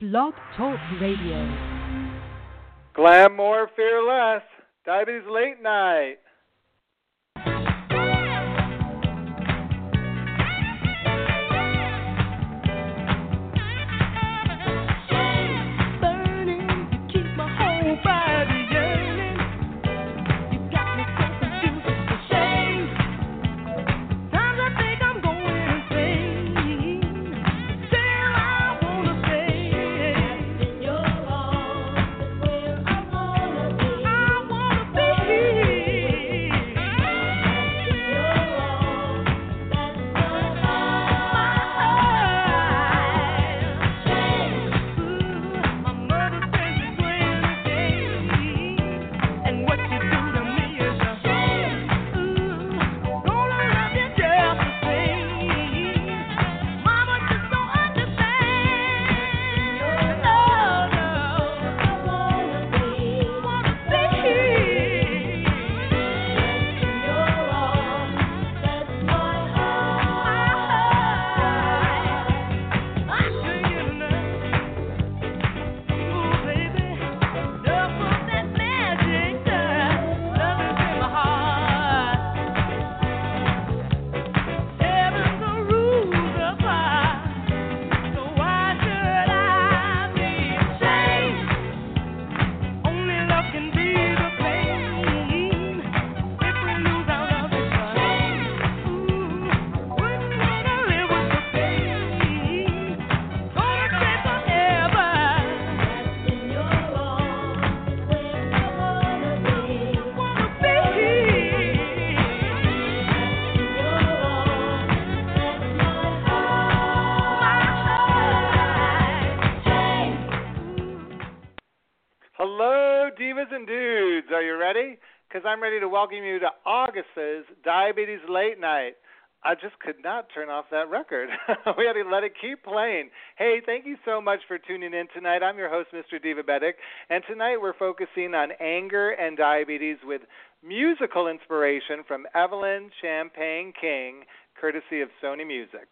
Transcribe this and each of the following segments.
Blog Talk Radio. Glam more, fear less. Diabetes late night. I'm ready to welcome you to August's Diabetes Late Night. I just could not turn off that record. we had to let it keep playing. Hey, thank you so much for tuning in tonight. I'm your host, Mr. Divabetic, and tonight we're focusing on anger and diabetes with musical inspiration from Evelyn Champagne King, courtesy of Sony Music.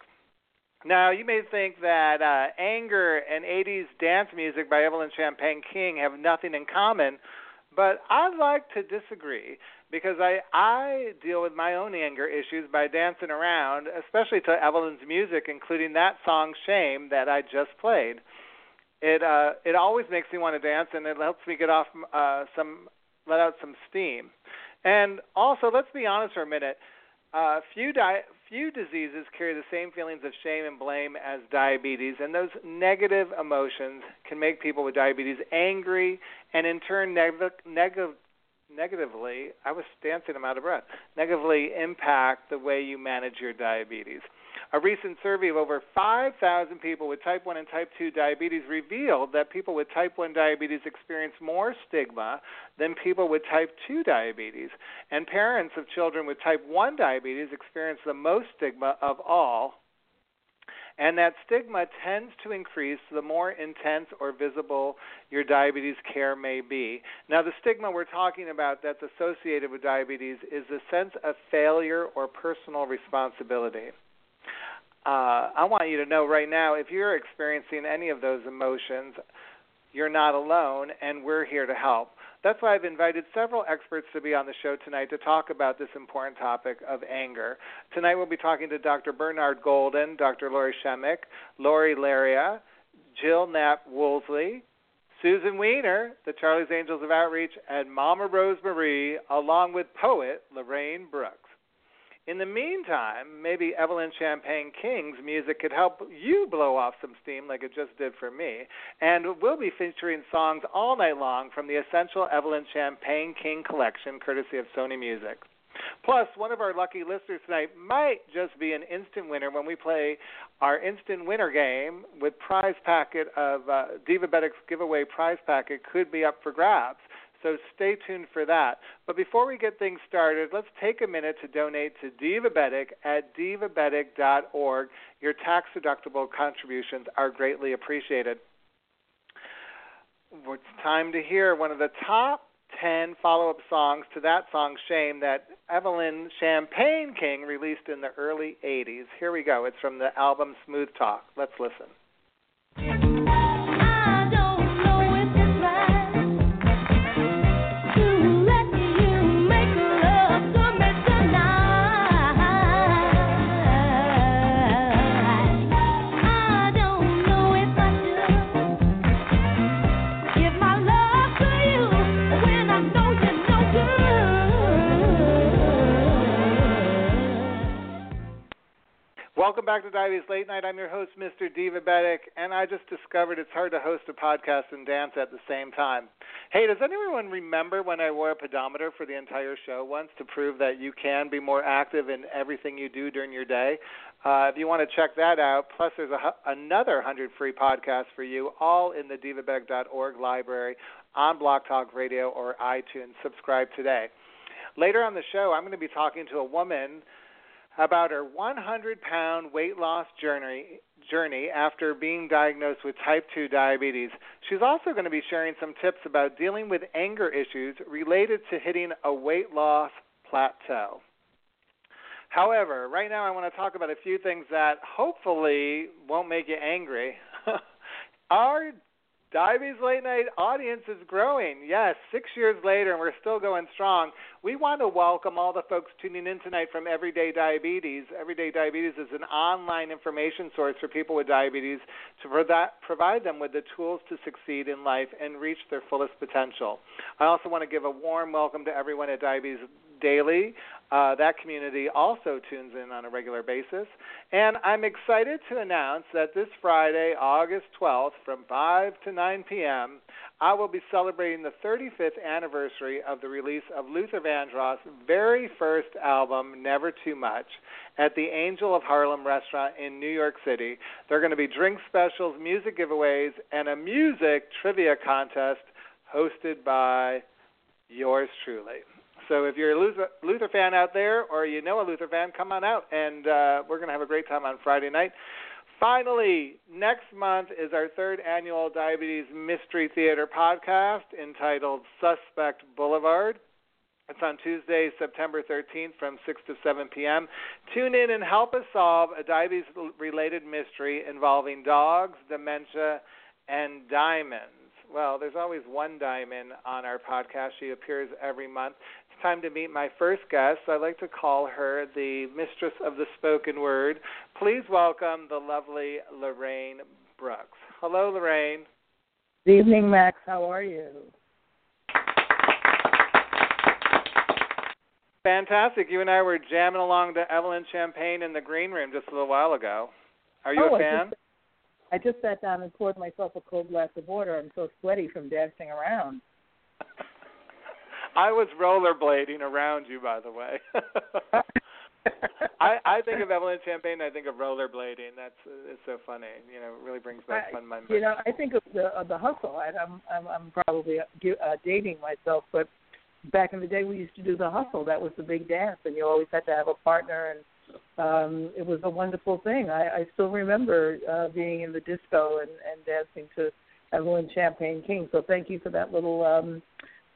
Now, you may think that uh, anger and 80s dance music by Evelyn Champagne King have nothing in common. But I'd like to disagree because I I deal with my own anger issues by dancing around, especially to Evelyn's music, including that song "Shame" that I just played. It uh it always makes me want to dance, and it helps me get off uh some let out some steam. And also, let's be honest for a minute. Uh, few di- few diseases carry the same feelings of shame and blame as diabetes, and those negative emotions can make people with diabetes angry and in turn neg- neg- negatively, I was dancing, I'm out of breath, negatively impact the way you manage your diabetes. A recent survey of over 5,000 people with type 1 and type 2 diabetes revealed that people with type 1 diabetes experience more stigma than people with type 2 diabetes. And parents of children with type 1 diabetes experience the most stigma of all and that stigma tends to increase the more intense or visible your diabetes care may be. Now, the stigma we're talking about that's associated with diabetes is the sense of failure or personal responsibility uh, I want you to know right now if you're experiencing any of those emotions, you're not alone, and we're here to help. That's why I've invited several experts to be on the show tonight to talk about this important topic of anger. Tonight we'll be talking to Dr. Bernard Golden, Dr. Lori Shemek, Lori Laria, Jill Knapp Woolsey, Susan Weiner, the Charlie's Angels of Outreach, and Mama Rose Marie, along with poet Lorraine Brooks. In the meantime, maybe Evelyn Champagne King's music could help you blow off some steam like it just did for me. And we'll be featuring songs all night long from the Essential Evelyn Champagne King collection, courtesy of Sony Music. Plus, one of our lucky listeners tonight might just be an instant winner when we play our instant winner game with prize packet of uh, Divabetic's giveaway prize packet could be up for grabs. So stay tuned for that. But before we get things started, let's take a minute to donate to Divabetic at divabetic.org. Your tax deductible contributions are greatly appreciated. It's time to hear one of the top 10 follow up songs to that song, Shame, that Evelyn Champagne King released in the early 80s. Here we go. It's from the album Smooth Talk. Let's listen. Welcome back to Diabetes Late Night. I'm your host, Mr. Diva Divabetic, and I just discovered it's hard to host a podcast and dance at the same time. Hey, does anyone remember when I wore a pedometer for the entire show once to prove that you can be more active in everything you do during your day? Uh, if you want to check that out, plus there's a, another 100 free podcasts for you, all in the divabetic.org library on Blog Talk Radio or iTunes. Subscribe today. Later on the show, I'm going to be talking to a woman about her 100 pound weight loss journey journey after being diagnosed with type 2 diabetes. She's also going to be sharing some tips about dealing with anger issues related to hitting a weight loss plateau. However, right now I want to talk about a few things that hopefully won't make you angry. Our Diabetes Late Night audience is growing. Yes, six years later, and we're still going strong. We want to welcome all the folks tuning in tonight from Everyday Diabetes. Everyday Diabetes is an online information source for people with diabetes to provide them with the tools to succeed in life and reach their fullest potential. I also want to give a warm welcome to everyone at Diabetes Daily. Uh, that community also tunes in on a regular basis. And I'm excited to announce that this Friday, August 12th, from 5 to 9 p.m., I will be celebrating the 35th anniversary of the release of Luther Vandross' very first album, Never Too Much, at the Angel of Harlem restaurant in New York City. There are going to be drink specials, music giveaways, and a music trivia contest hosted by yours truly. So if you're a Luther, Luther fan out there, or you know a Luther fan, come on out, and uh, we're going to have a great time on Friday night. Finally, next month is our third annual Diabetes Mystery Theater podcast entitled Suspect Boulevard. It's on Tuesday, September 13th from 6 to 7 p.m. Tune in and help us solve a diabetes related mystery involving dogs, dementia, and diamonds. Well, there's always one diamond on our podcast. She appears every month time to meet my first guest. I'd like to call her the mistress of the spoken word. Please welcome the lovely Lorraine Brooks. Hello, Lorraine. Good evening, Max. How are you? Fantastic. You and I were jamming along to Evelyn Champagne in the green room just a little while ago. Are you oh, a fan? I just, I just sat down and poured myself a cold glass of water. I'm so sweaty from dancing around. I was rollerblading around you, by the way. I I think of Evelyn Champagne. I think of rollerblading. That's it's so funny. You know, it really brings back fun memories. You know, I think of the of the hustle. I, I'm I'm I'm probably uh, dating myself, but back in the day we used to do the hustle. That was the big dance, and you always had to have a partner, and um it was a wonderful thing. I, I still remember uh, being in the disco and and dancing to Evelyn Champagne King. So thank you for that little. um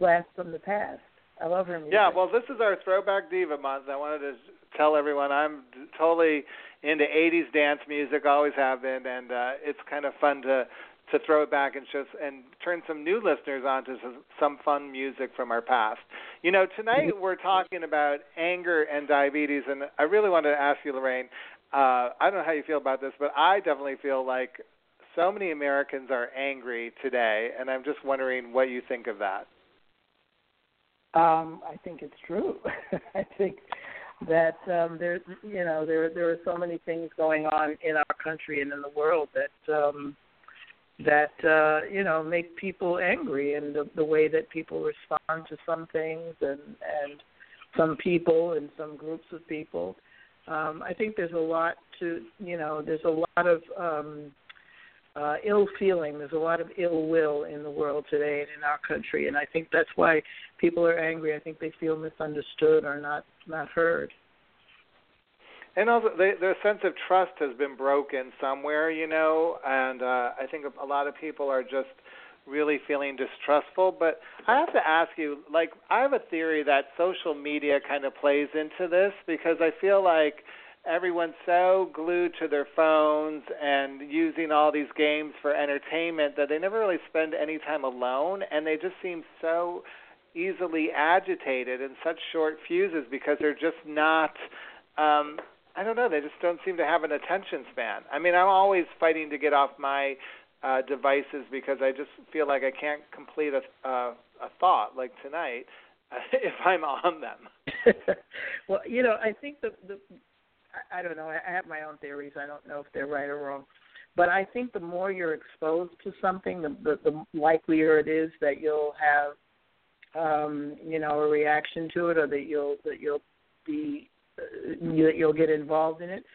blast from the past. I love her music. Yeah, well, this is our Throwback Diva month. I wanted to tell everyone I'm totally into 80s dance music, always have been, and uh, it's kind of fun to to throw it back and just and turn some new listeners onto some, some fun music from our past. You know, tonight mm-hmm. we're talking about anger and diabetes, and I really wanted to ask you, Lorraine. Uh, I don't know how you feel about this, but I definitely feel like so many Americans are angry today, and I'm just wondering what you think of that. Um, I think it's true. I think that um, there, you know, there there are so many things going on in our country and in the world that um, that uh, you know make people angry, and the, the way that people respond to some things and and some people and some groups of people. Um, I think there's a lot to you know there's a lot of um, uh, ill feeling. There's a lot of ill will in the world today and in our country, and I think that's why people are angry. I think they feel misunderstood or not not heard. And also, their sense of trust has been broken somewhere, you know. And uh, I think a lot of people are just really feeling distrustful. But I have to ask you, like, I have a theory that social media kind of plays into this because I feel like everyone's so glued to their phones and using all these games for entertainment that they never really spend any time alone and they just seem so easily agitated in such short fuses because they're just not um I don't know, they just don't seem to have an attention span. I mean, I'm always fighting to get off my uh devices because I just feel like I can't complete a uh, a thought like tonight if I'm on them. well, you know, I think the the I, I don't know. I have my own theories. I don't know if they're right or wrong. But I think the more you're exposed to something, the, the, the likelier it is that you'll have, um, you know, a reaction to it, or that you'll that you'll be uh, that you'll get involved in it.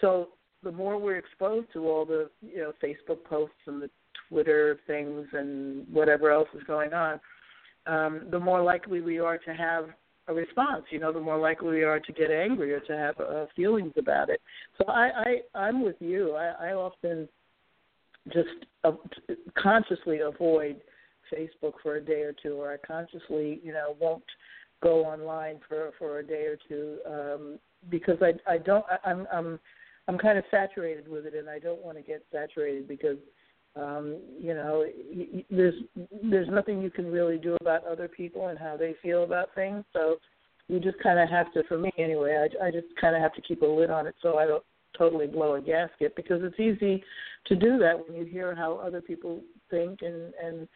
So the more we're exposed to all the you know Facebook posts and the Twitter things and whatever else is going on, um, the more likely we are to have a response. You know, the more likely we are to get angry or to have uh, feelings about it. So I, I I'm with you. I, I often just uh, consciously avoid Facebook for a day or two, or I consciously, you know, won't go online for for a day or two um, because I I don't I, I'm I'm I'm kind of saturated with it, and I don't want to get saturated because um, you know, there's there's nothing you can really do about other people and how they feel about things. So you just kind of have to, for me anyway, I, I just kind of have to keep a lid on it so I don't totally blow a gasket because it's easy to do that when you hear how other people think and and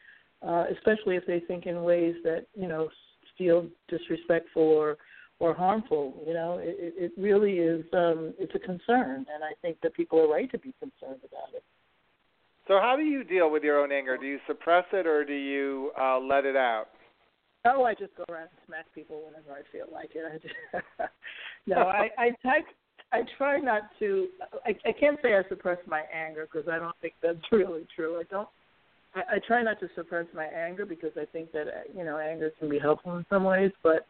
uh, especially if they think in ways that you know feel disrespectful or or harmful. You know, it, it really is um, it's a concern, and I think that people are right to be concerned about it. So, how do you deal with your own anger? Do you suppress it or do you uh, let it out? Oh, I just go around and smack people whenever I feel like it. No, I I. I try not to. I, I can't say I suppress my anger because I don't think that's really true. I don't. I, I try not to suppress my anger because I think that you know anger can be helpful in some ways. But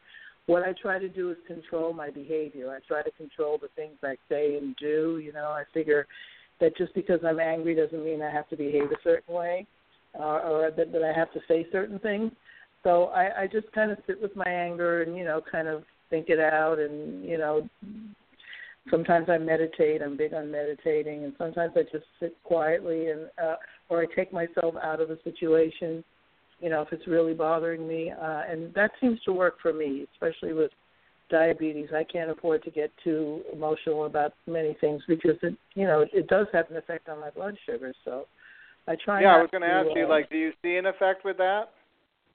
what I try to do is control my behavior. I try to control the things I say and do. You know, I figure that just because I'm angry doesn't mean I have to behave a certain way uh, or that, that I have to say certain things. So I, I just kind of sit with my anger and, you know, kind of think it out and, you know, sometimes I meditate. I'm big on meditating, and sometimes I just sit quietly and uh, or I take myself out of the situation. You know, if it's really bothering me, uh, and that seems to work for me, especially with diabetes, I can't afford to get too emotional about many things because it, you know, it, it does have an effect on my blood sugar. So I try. Yeah, I was going to ask uh, you, like, do you see an effect with that?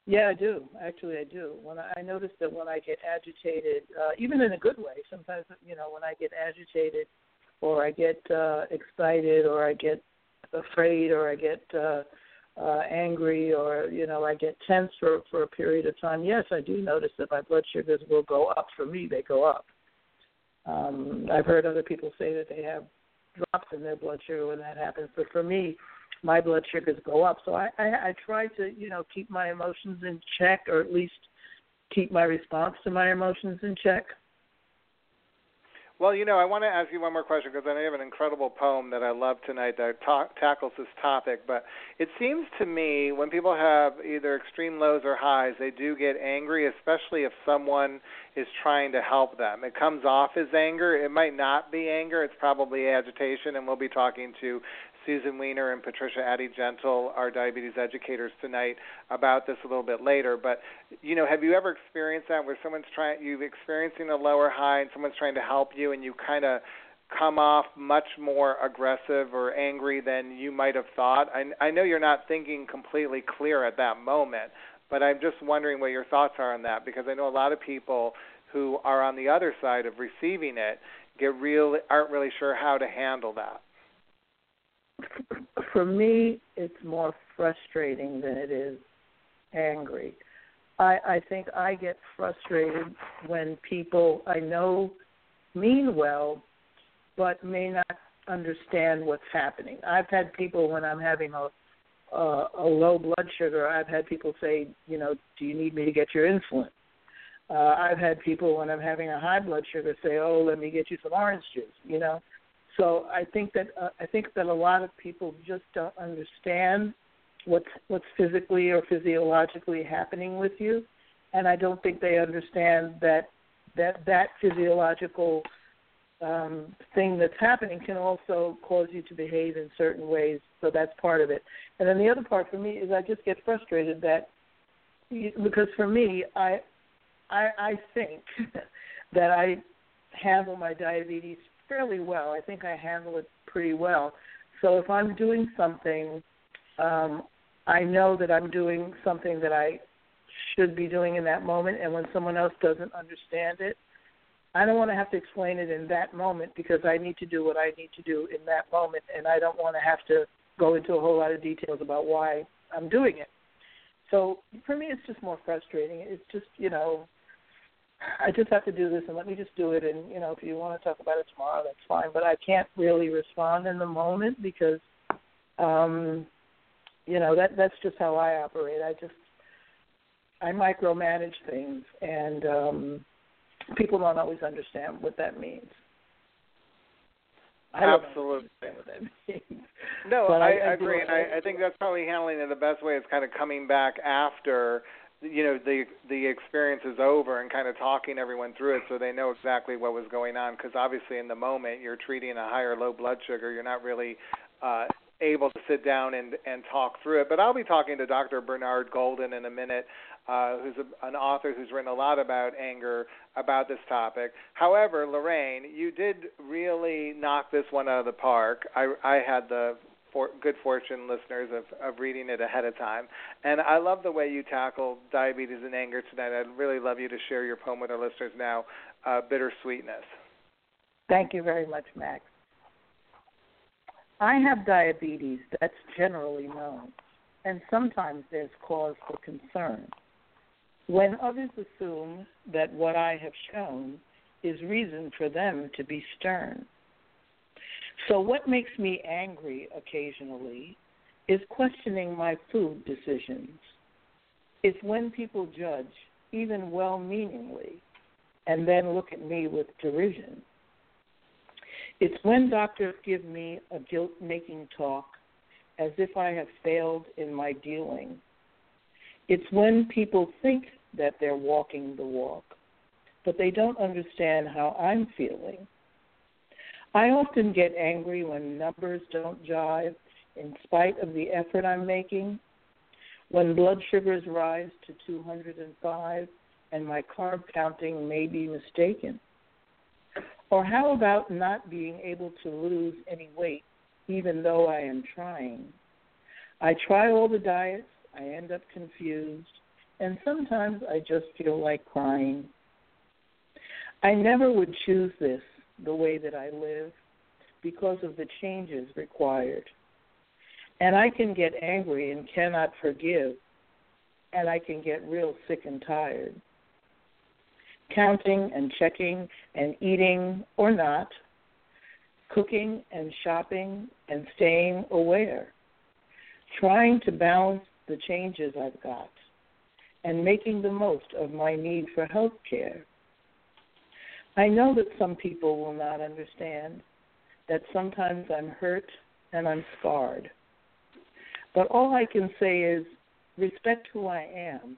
Yeah, I do. Actually, I do. When I, I notice that when I get agitated, uh, even in a good way, sometimes you know when I get agitated, or I get uh, excited, or I get afraid, or I get uh, uh, angry or you know I get tense for for a period of time, yes, I do notice that my blood sugars will go up. For me, they go up. Um, I've heard other people say that they have drops in their blood sugar when that happens, but for me, my blood sugars go up. So I, I, I try to you know keep my emotions in check, or at least keep my response to my emotions in check. Well, you know, I want to ask you one more question because I have an incredible poem that I love tonight that ta- tackles this topic. But it seems to me when people have either extreme lows or highs, they do get angry, especially if someone is trying to help them. It comes off as anger. It might not be anger, it's probably agitation. And we'll be talking to Susan Weiner and Patricia Addy Gentle, our diabetes educators tonight, about this a little bit later. But you know, have you ever experienced that where someone's trying, you've experiencing a lower high, and someone's trying to help you, and you kind of come off much more aggressive or angry than you might have thought? I, I know you're not thinking completely clear at that moment, but I'm just wondering what your thoughts are on that because I know a lot of people who are on the other side of receiving it get real aren't really sure how to handle that for me, it's more frustrating than it is angry. I, I think I get frustrated when people I know mean well, but may not understand what's happening. I've had people when I'm having a uh, a low blood sugar, I've had people say, you know, do you need me to get your insulin? Uh, I've had people when I'm having a high blood sugar say, oh, let me get you some orange juice. You know, so I think that uh, I think that a lot of people just don't understand what's what's physically or physiologically happening with you, and I don't think they understand that that that physiological um, thing that's happening can also cause you to behave in certain ways. So that's part of it. And then the other part for me is I just get frustrated that because for me I I, I think that I handle my diabetes fairly well. I think I handle it pretty well. So if I'm doing something, um, I know that I'm doing something that I should be doing in that moment. And when someone else doesn't understand it, I don't want to have to explain it in that moment because I need to do what I need to do in that moment, and I don't want to have to go into a whole lot of details about why I'm doing it. So for me, it's just more frustrating. It's just you know, I just have to do this, and let me just do it. And you know, if you want to talk about it tomorrow, that's fine. But I can't really respond in the moment because, um, you know, that that's just how I operate. I just I micromanage things, and um, people don't always understand what that means. I Absolutely. understand what that means. No, I, I- I I agree, and I, I think that's probably handling it the best way. Is kind of coming back after, you know, the the experience is over and kind of talking everyone through it, so they know exactly what was going on. Because obviously, in the moment, you're treating a high or low blood sugar. You're not really uh, able to sit down and and talk through it. But I'll be talking to Dr. Bernard Golden in a minute, uh, who's a, an author who's written a lot about anger about this topic. However, Lorraine, you did really knock this one out of the park. I I had the for, good fortune, listeners, of, of reading it ahead of time. And I love the way you tackle diabetes and anger tonight. I'd really love you to share your poem with our listeners now, uh, Bittersweetness. Thank you very much, Max. I have diabetes that's generally known, and sometimes there's cause for concern. When others assume that what I have shown is reason for them to be stern. So, what makes me angry occasionally is questioning my food decisions. It's when people judge, even well meaningly, and then look at me with derision. It's when doctors give me a guilt making talk as if I have failed in my dealing. It's when people think that they're walking the walk, but they don't understand how I'm feeling. I often get angry when numbers don't jive in spite of the effort I'm making, when blood sugars rise to 205 and my carb counting may be mistaken. Or how about not being able to lose any weight even though I am trying? I try all the diets, I end up confused, and sometimes I just feel like crying. I never would choose this the way that I live because of the changes required. And I can get angry and cannot forgive, and I can get real sick and tired. Counting and checking and eating or not, cooking and shopping and staying aware, trying to balance the changes I've got, and making the most of my need for health care. I know that some people will not understand, that sometimes I'm hurt and I'm scarred. But all I can say is respect who I am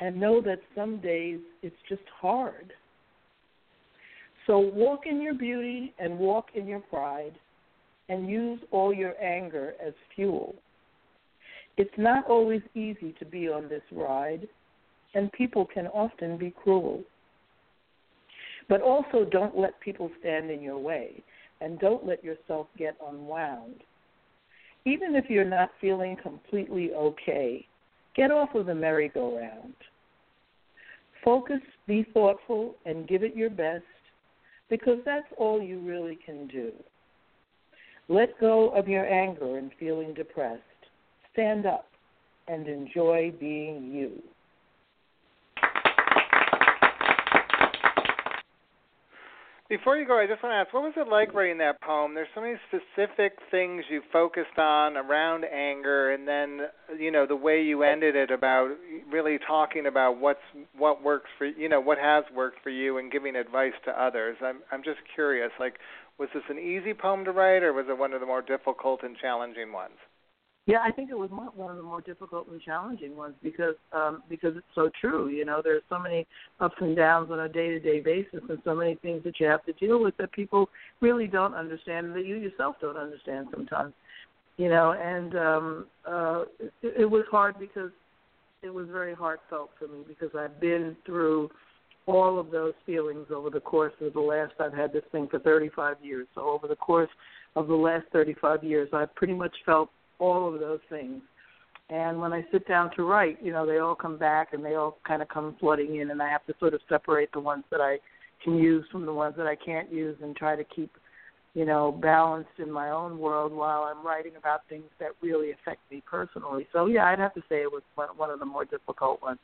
and know that some days it's just hard. So walk in your beauty and walk in your pride and use all your anger as fuel. It's not always easy to be on this ride, and people can often be cruel. But also don't let people stand in your way, and don't let yourself get unwound. Even if you're not feeling completely okay, get off of the merry-go-round. Focus, be thoughtful, and give it your best because that's all you really can do. Let go of your anger and feeling depressed. Stand up and enjoy being you. Before you go, I just want to ask, what was it like writing that poem? There's so many specific things you focused on around anger, and then you know the way you ended it about really talking about what's what works for you know what has worked for you and giving advice to others. I'm I'm just curious, like, was this an easy poem to write, or was it one of the more difficult and challenging ones? Yeah, I think it was one of the more difficult and challenging ones because um, because it's so true. You know, there's so many ups and downs on a day-to-day basis, and so many things that you have to deal with that people really don't understand, and that you yourself don't understand sometimes. You know, and um, uh, it, it was hard because it was very heartfelt for me because I've been through all of those feelings over the course of the last. I've had this thing for 35 years, so over the course of the last 35 years, I've pretty much felt all of those things. And when I sit down to write, you know, they all come back and they all kind of come flooding in, and I have to sort of separate the ones that I can use from the ones that I can't use, and try to keep you know balanced in my own world while I'm writing about things that really affect me personally. So yeah, I'd have to say it was one of the more difficult ones.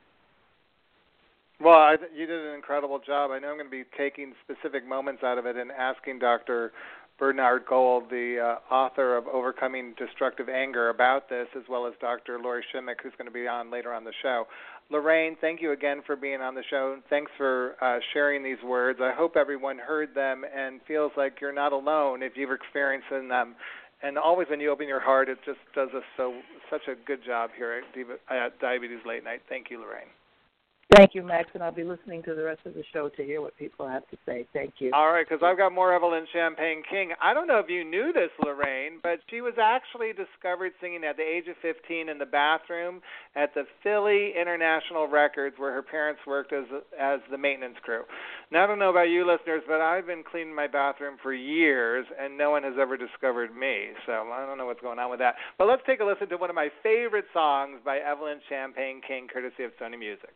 Well, I, you did an incredible job. I know I'm going to be taking specific moments out of it and asking Dr. Bernard Gold, the uh, author of Overcoming Destructive Anger, about this, as well as Dr. Lori Shemek, who's going to be on later on the show. Lorraine, thank you again for being on the show. Thanks for uh, sharing these words. I hope everyone heard them and feels like you're not alone if you've experienced them. And always, when you open your heart, it just does us so such a good job here at, at Diabetes Late Night. Thank you, Lorraine. Thank you, Max, and I'll be listening to the rest of the show to hear what people have to say. Thank you. All right, because I've got more Evelyn Champagne King. I don't know if you knew this, Lorraine, but she was actually discovered singing at the age of 15 in the bathroom at the Philly International Records, where her parents worked as as the maintenance crew. Now, I don't know about you listeners, but I've been cleaning my bathroom for years, and no one has ever discovered me. So I don't know what's going on with that. But let's take a listen to one of my favorite songs by Evelyn Champagne King, courtesy of Sony Music.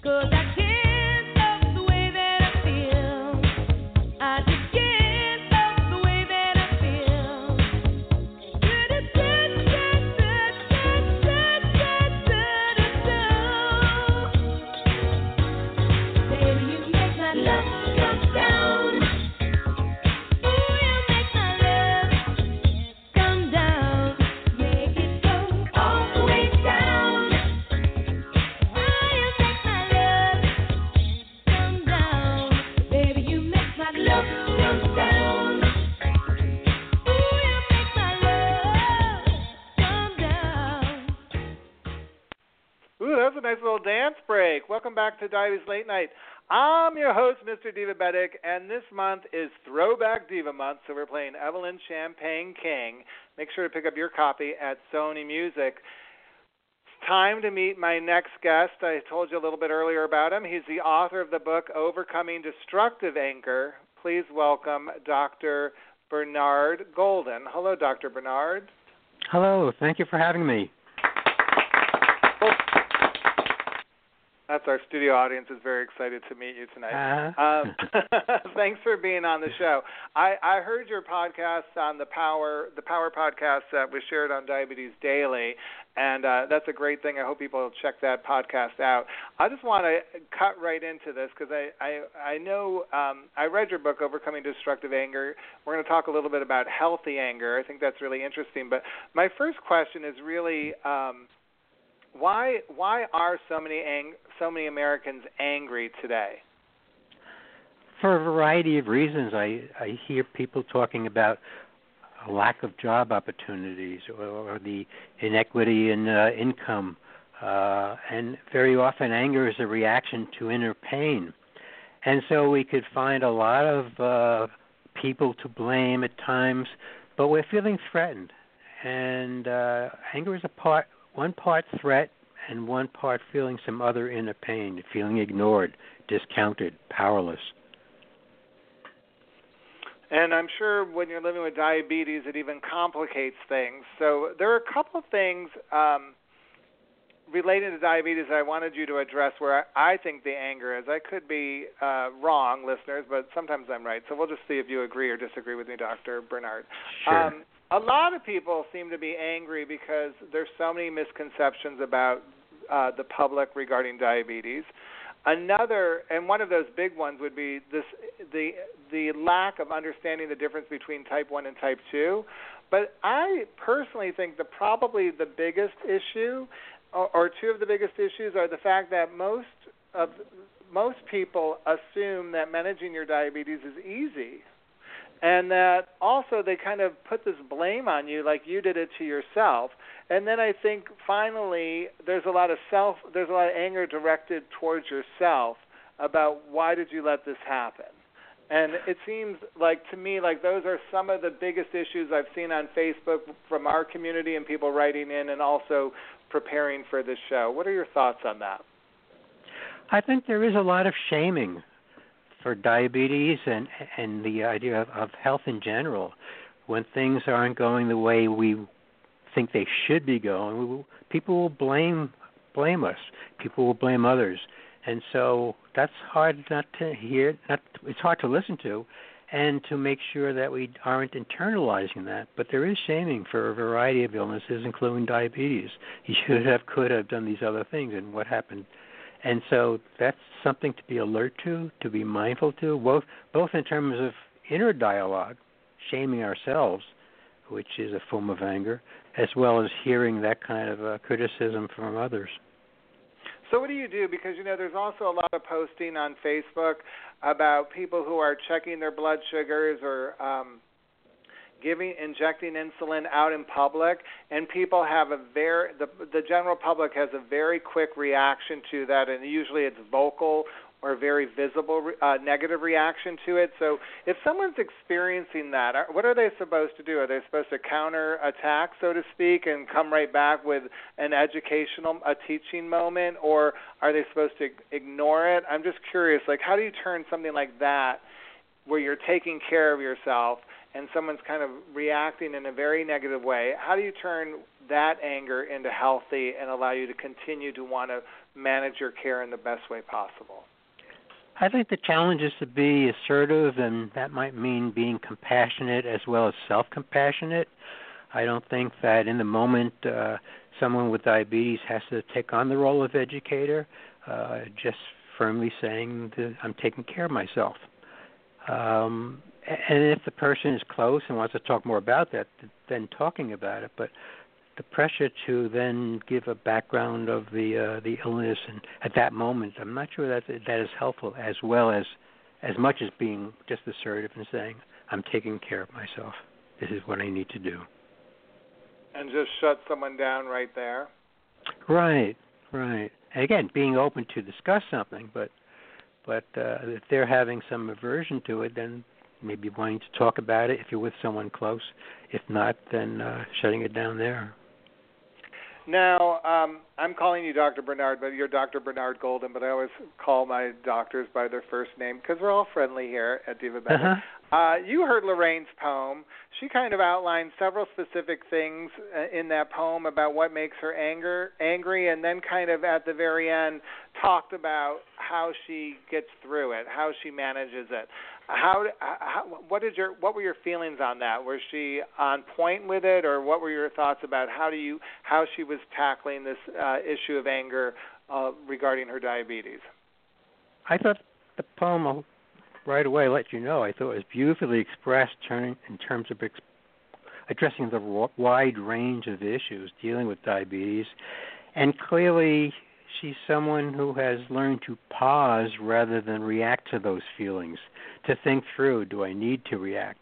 Cause I can't back to Diabetes Late Night. I'm your host, Mr. Divabetic, and this month is Throwback Diva Month, so we're playing Evelyn Champagne King. Make sure to pick up your copy at Sony Music. It's time to meet my next guest. I told you a little bit earlier about him. He's the author of the book Overcoming Destructive Anger. Please welcome Dr. Bernard Golden. Hello, Dr. Bernard. Hello, thank you for having me. That's our studio audience is very excited to meet you tonight. Uh-huh. Um, thanks for being on the show. I, I heard your podcast on the Power the Power podcast that was shared on Diabetes Daily, and uh, that's a great thing. I hope people check that podcast out. I just want to cut right into this because I I, I know um, I read your book Overcoming Destructive Anger. We're going to talk a little bit about healthy anger. I think that's really interesting. But my first question is really. Um, why why are so many ang- so many Americans angry today? For a variety of reasons, I I hear people talking about a lack of job opportunities or, or the inequity in uh, income, uh, and very often anger is a reaction to inner pain, and so we could find a lot of uh, people to blame at times, but we're feeling threatened, and uh, anger is a part one part threat and one part feeling some other inner pain, feeling ignored, discounted, powerless. And I'm sure when you're living with diabetes, it even complicates things. So there are a couple of things um, related to diabetes I wanted you to address where I, I think the anger is. I could be uh, wrong, listeners, but sometimes I'm right. So we'll just see if you agree or disagree with me, Dr. Bernard. Sure. Um, a lot of people seem to be angry because there's so many misconceptions about uh, the public regarding diabetes. Another, and one of those big ones would be this: the the lack of understanding the difference between type one and type two. But I personally think that probably the biggest issue, or, or two of the biggest issues, are the fact that most of most people assume that managing your diabetes is easy and that also they kind of put this blame on you like you did it to yourself. And then i think finally there's a lot of self there's a lot of anger directed towards yourself about why did you let this happen? And it seems like to me like those are some of the biggest issues i've seen on facebook from our community and people writing in and also preparing for this show. What are your thoughts on that? I think there is a lot of shaming for diabetes and and the idea of, of health in general. When things aren't going the way we think they should be going, we people will blame blame us. People will blame others, and so that's hard not to hear. Not it's hard to listen to, and to make sure that we aren't internalizing that. But there is shaming for a variety of illnesses, including diabetes. You should have, could have done these other things, and what happened. And so that's something to be alert to, to be mindful to, both both in terms of inner dialogue, shaming ourselves, which is a form of anger, as well as hearing that kind of uh, criticism from others. So what do you do? Because you know, there's also a lot of posting on Facebook about people who are checking their blood sugars or um, giving injecting insulin out in public, and people have a very the the general public has a very quick reaction to that, and usually it's vocal or very visible uh, negative reaction to it. So if someone's experiencing that, what are they supposed to do? Are they supposed to counter attack, so to speak, and come right back with an educational, a teaching moment, or are they supposed to ignore it? I'm just curious, like how do you turn something like that, where you're taking care of yourself, and someone's kind of reacting in a very negative way? How do you turn that anger into healthy and allow you to continue to want to manage your care in the best way possible? I think the challenge is to be assertive, and that might mean being compassionate as well as self compassionate. I don't think that in the moment uh, someone with diabetes has to take on the role of educator, uh, just firmly saying that I'm taking care of myself. Um, and if the person is close and wants to talk more about that, then talking about it. But the pressure to then give a background of the uh, the illness and at that moment I'm not sure that that is helpful as well as as much as being just assertive and saying I'm taking care of myself. This is what I need to do. And just shut someone down right there. Right, right. And again, being open to discuss something, but but uh, if they're having some aversion to it, then maybe wanting to talk about it if you're with someone close. If not, then uh, shutting it down there. Now, um, I'm calling you Dr. Bernard, but you're Dr. Bernard Golden, but I always call my doctors by their first name because we're all friendly here at Divabetic. Uh-huh. Uh, you heard Lorraine's poem. She kind of outlined several specific things uh, in that poem about what makes her anger angry, and then kind of at the very end talked about how she gets through it, how she manages it. How, how what did your what were your feelings on that? Was she on point with it, or what were your thoughts about how do you how she was tackling this uh, issue of anger uh, regarding her diabetes? I thought the poem right away let you know. I thought it was beautifully expressed turning in terms of addressing the wide range of issues dealing with diabetes, and clearly she's someone who has learned to pause rather than react to those feelings, to think through do I need to react?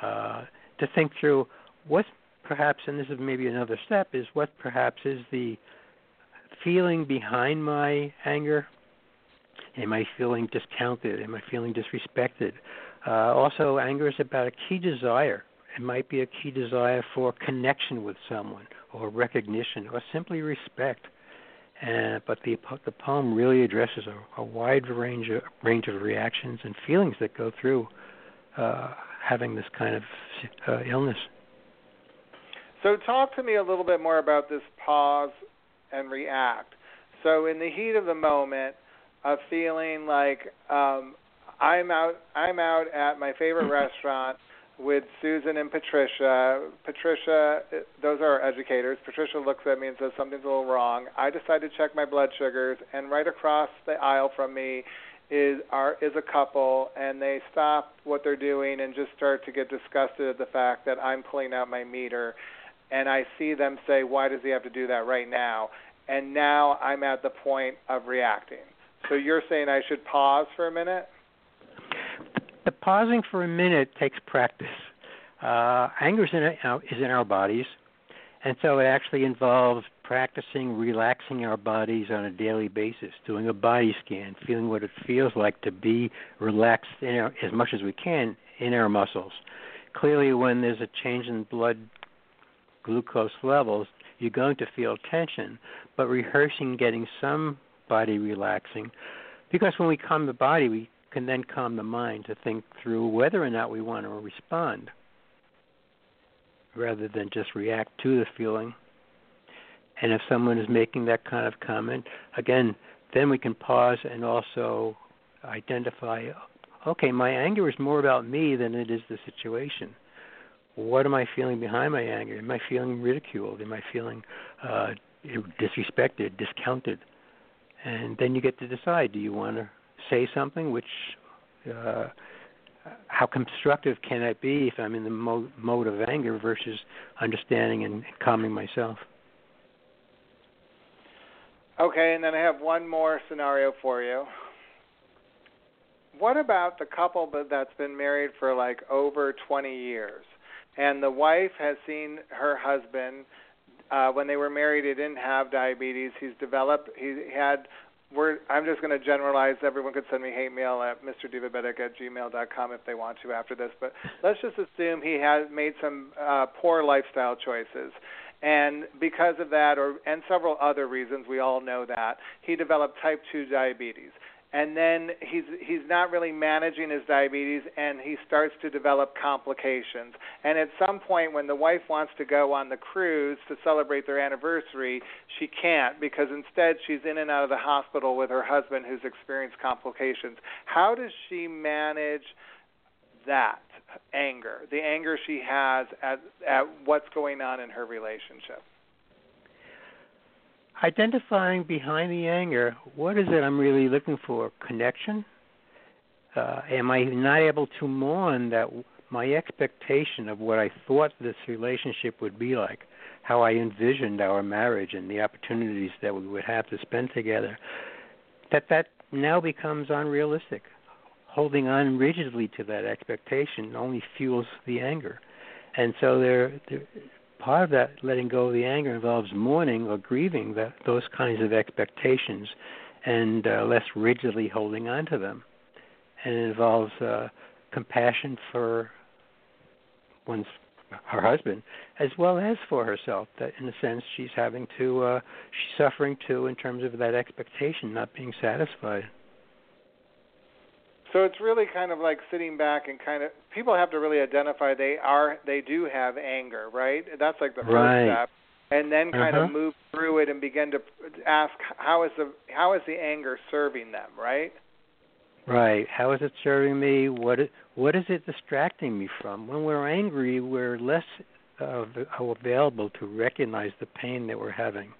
Uh, to think through what perhaps, and this is maybe another step, is what perhaps is the feeling behind my anger? Am I feeling discounted? Am I feeling disrespected? Uh, also, anger is about a key desire. It might be a key desire for connection with someone, or recognition, or simply respect. Uh, but the the poem really addresses a, a wide range of range of reactions and feelings that go through uh, having this kind of uh, illness. So, talk to me a little bit more about this pause and react. So, in the heat of the moment, of feeling like um, I'm out, I'm out at my favorite restaurant with Susan and Patricia. Patricia, those are our educators. Patricia looks at me and says something's a little wrong. I decide to check my blood sugars, and right across the aisle from me is are is a couple, and they stop what they're doing and just start to get disgusted at the fact that I'm pulling out my meter, and I see them say, "Why does he have to do that right now?" And now I'm at the point of reacting. So you're saying I should pause for a minute? The pausing for a minute takes practice. Uh, anger is in, our, is in our bodies, and so it actually involves practicing relaxing our bodies on a daily basis, doing a body scan, feeling what it feels like to be relaxed our, as much as we can in our muscles. Clearly, when there's a change in blood glucose levels, you're going to feel tension, but rehearsing getting some body relaxing, because when we calm the body, we can then calm the mind to think through whether or not we want to respond rather than just react to the feeling. And if someone is making that kind of comment, again, then we can pause and also identify okay, my anger is more about me than it is the situation. What am I feeling behind my anger? Am I feeling ridiculed? Am I feeling uh, disrespected, discounted? And then you get to decide do you want to say something which uh, how constructive can it be if I'm in the mo- mode of anger versus understanding and calming myself? Okay, and then I have one more scenario for you. What about the couple that's been married for like over 20 years, and the wife has seen her husband uh, when they were married? He didn't have diabetes. He's developed. He had. We're, I'm just going to generalize. Everyone could send me hate mail at mrdivabetic at gmail.com if they want to after this. But let's just assume he had made some uh, poor lifestyle choices and because of that or and several other reasons we all know that he developed type 2 diabetes and then he's he's not really managing his diabetes and he starts to develop complications. And at some point when the wife wants to go on the cruise to celebrate their anniversary she can't because instead she's in and out of the hospital with her husband who's experienced complications. How does she manage that anger the anger she has at at what's going on in her relationship identifying behind the anger, what is it I'm really looking for? Connection? Uh, am I not able to mourn that my expectation of what I thought this relationship would be like, how I envisioned our marriage and the opportunities that we would have to spend together, that that now becomes unrealistic. Holding on rigidly to that expectation only fuels the anger, and so there, there part of that letting go of the anger involves mourning or grieving that, those kinds of expectations and uh, less rigidly holding on to them. And it involves uh, compassion for one's her husband as well as for herself that in a sense she's having to uh she's suffering too in terms of that expectation not being satisfied so it's really kind of like sitting back and kind of people have to really identify they are they do have anger, right? That's like the first right. step. And then kind uh-huh. of move through it and begin to ask how is the how is the anger serving them, right? Right. How is it serving me? What is, what is it distracting me from? When we're angry, we're less uh, available to recognize the pain that we're having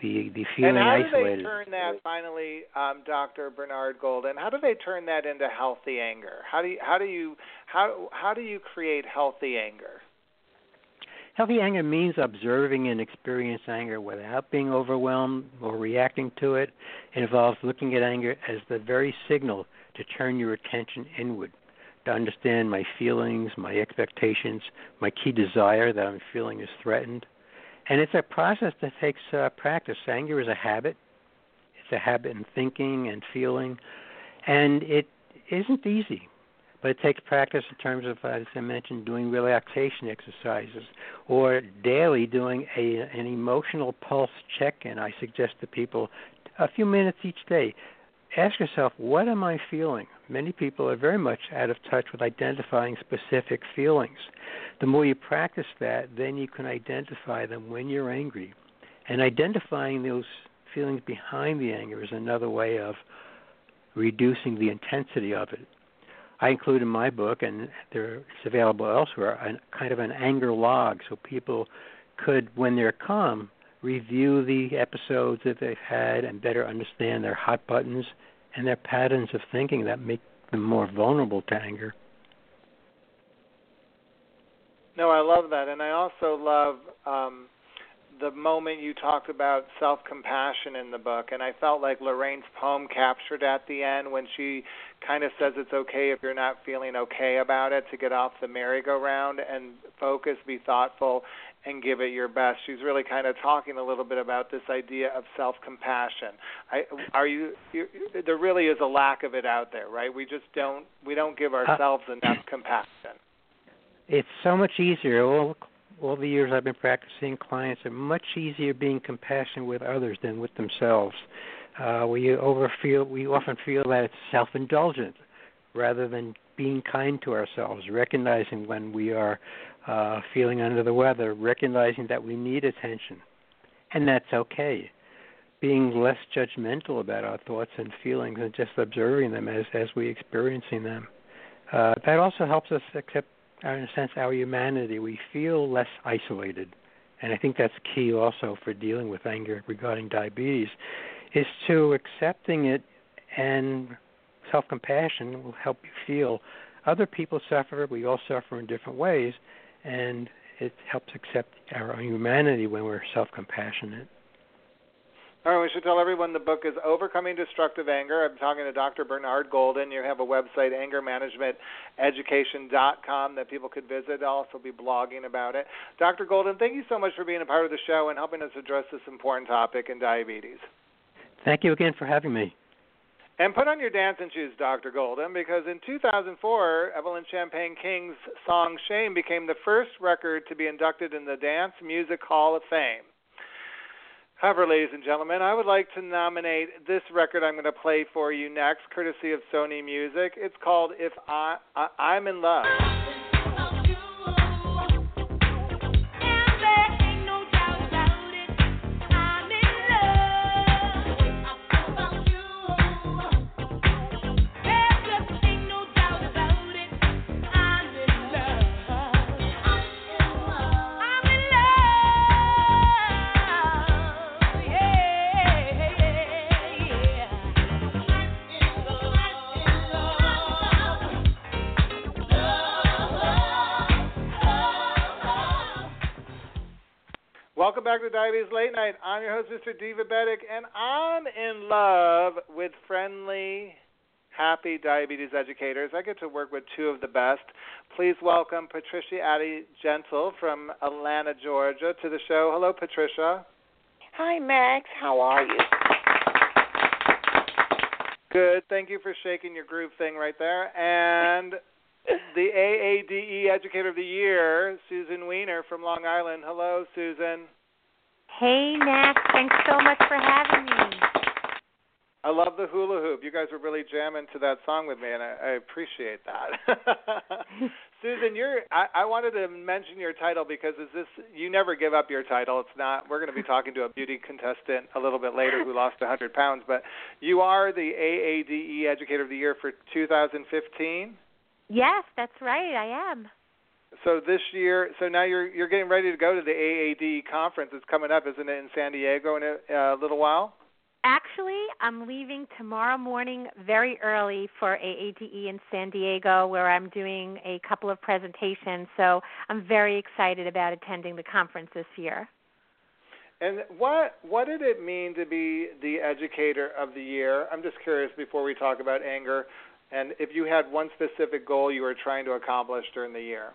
the the feeling and how do they turn that finally, um, Dr. Bernard Golden? How do they turn that into healthy anger? How do you how do you how how do you create healthy anger? Healthy anger means observing and experiencing anger without being overwhelmed or reacting to it. It involves looking at anger as the very signal to turn your attention inward, to understand my feelings, my expectations, my key desire that I'm feeling is threatened and it's a process that takes uh, practice. Anger is a habit. It's a habit in thinking and feeling, and it isn't easy. But it takes practice in terms of, as I mentioned, doing relaxation exercises or daily doing a an emotional pulse check-in. I suggest to people a few minutes each day. Ask yourself, what am I feeling? Many people are very much out of touch with identifying specific feelings the more you practice that, then you can identify them when you're angry. And identifying those feelings behind the anger is another way of reducing the intensity of it. I include in my book, and it's available elsewhere, a kind of an anger log, so people could, when they're calm, review the episodes that they've had and better understand their hot buttons and their patterns of thinking that make them more vulnerable to anger. No, I love that, and I also love um, the moment you talked about self compassion in the book, and I felt like Lorraine's poem captured at the end when she kind of says it's okay if you're not feeling okay about it to get off the merry-go-round and focus, be thoughtful, and give it your best. She's really kind of talking a little bit about this idea of self-compassion. I, are you, you? There really is a lack of it out there, right? We just don't we don't give uh, ourselves uh, enough compassion it's so much easier. All all the years I've been practicing, clients are much easier being compassionate with others than with themselves. Uh, we over feel we often feel that it's self-indulgent rather than being kind to ourselves, recognizing when we are uh, feeling under the weather, recognizing that we need attention, and that's okay. being less judgmental about our thoughts and feelings and just observing them as as we experiencing them. Uh, that also helps us accept, uh, in a sense, our humanity. We feel less isolated, and I think that's key also for dealing with anger regarding diabetes, is to accepting it and self-compassion will help you feel other people suffer. We all suffer in different ways, and it helps accept our own humanity when we're self-compassionate. All right, we should tell everyone the book is Overcoming Destructive Anger. I'm talking to Dr. Bernard Golden. You have a website, angermanagementeducation.com, that people could visit. I'll also be blogging about it. Dr. Golden, thank you so much for being a part of the show and helping us address this important topic in diabetes. Thank you again for having me. And put on your dancing shoes, Dr. Golden, because in 2004, Evelyn Champagne King's song Shame became the first record to be inducted in the Dance Music Hall of Fame. However, ladies and gentlemen, I would like to nominate this record I'm going to play for you next, courtesy of Sony Music. It's called "If I, I I'm in Love." To Diabetes Late Night. I'm your host, Mr. Divabetic, and I'm in love with friendly, happy diabetes educators. I get to work with two of the best. Please welcome Patricia Addy Gentle from Atlanta, Georgia, to the show. Hello, Patricia. Hi, Max. How are you? Good. Thank you for shaking your groove thing right there. And the AADE Educator of the Year, Susan Weiner from Long Island. Hello, Susan. Hey, Max. Thanks so much for having me. I love the hula hoop. You guys were really jamming to that song with me, and I, I appreciate that. Susan, you're. I, I wanted to mention your title because is this? You never give up your title. It's not. We're going to be talking to a beauty contestant a little bit later who lost 100 pounds, but you are the AADE Educator of the Year for 2015. Yes, that's right. I am. So this year, so now you're you're getting ready to go to the AAD conference. It's coming up, isn't it, in San Diego in a, a little while? Actually, I'm leaving tomorrow morning very early for AADE in San Diego, where I'm doing a couple of presentations. So I'm very excited about attending the conference this year. And what what did it mean to be the educator of the year? I'm just curious before we talk about anger, and if you had one specific goal you were trying to accomplish during the year.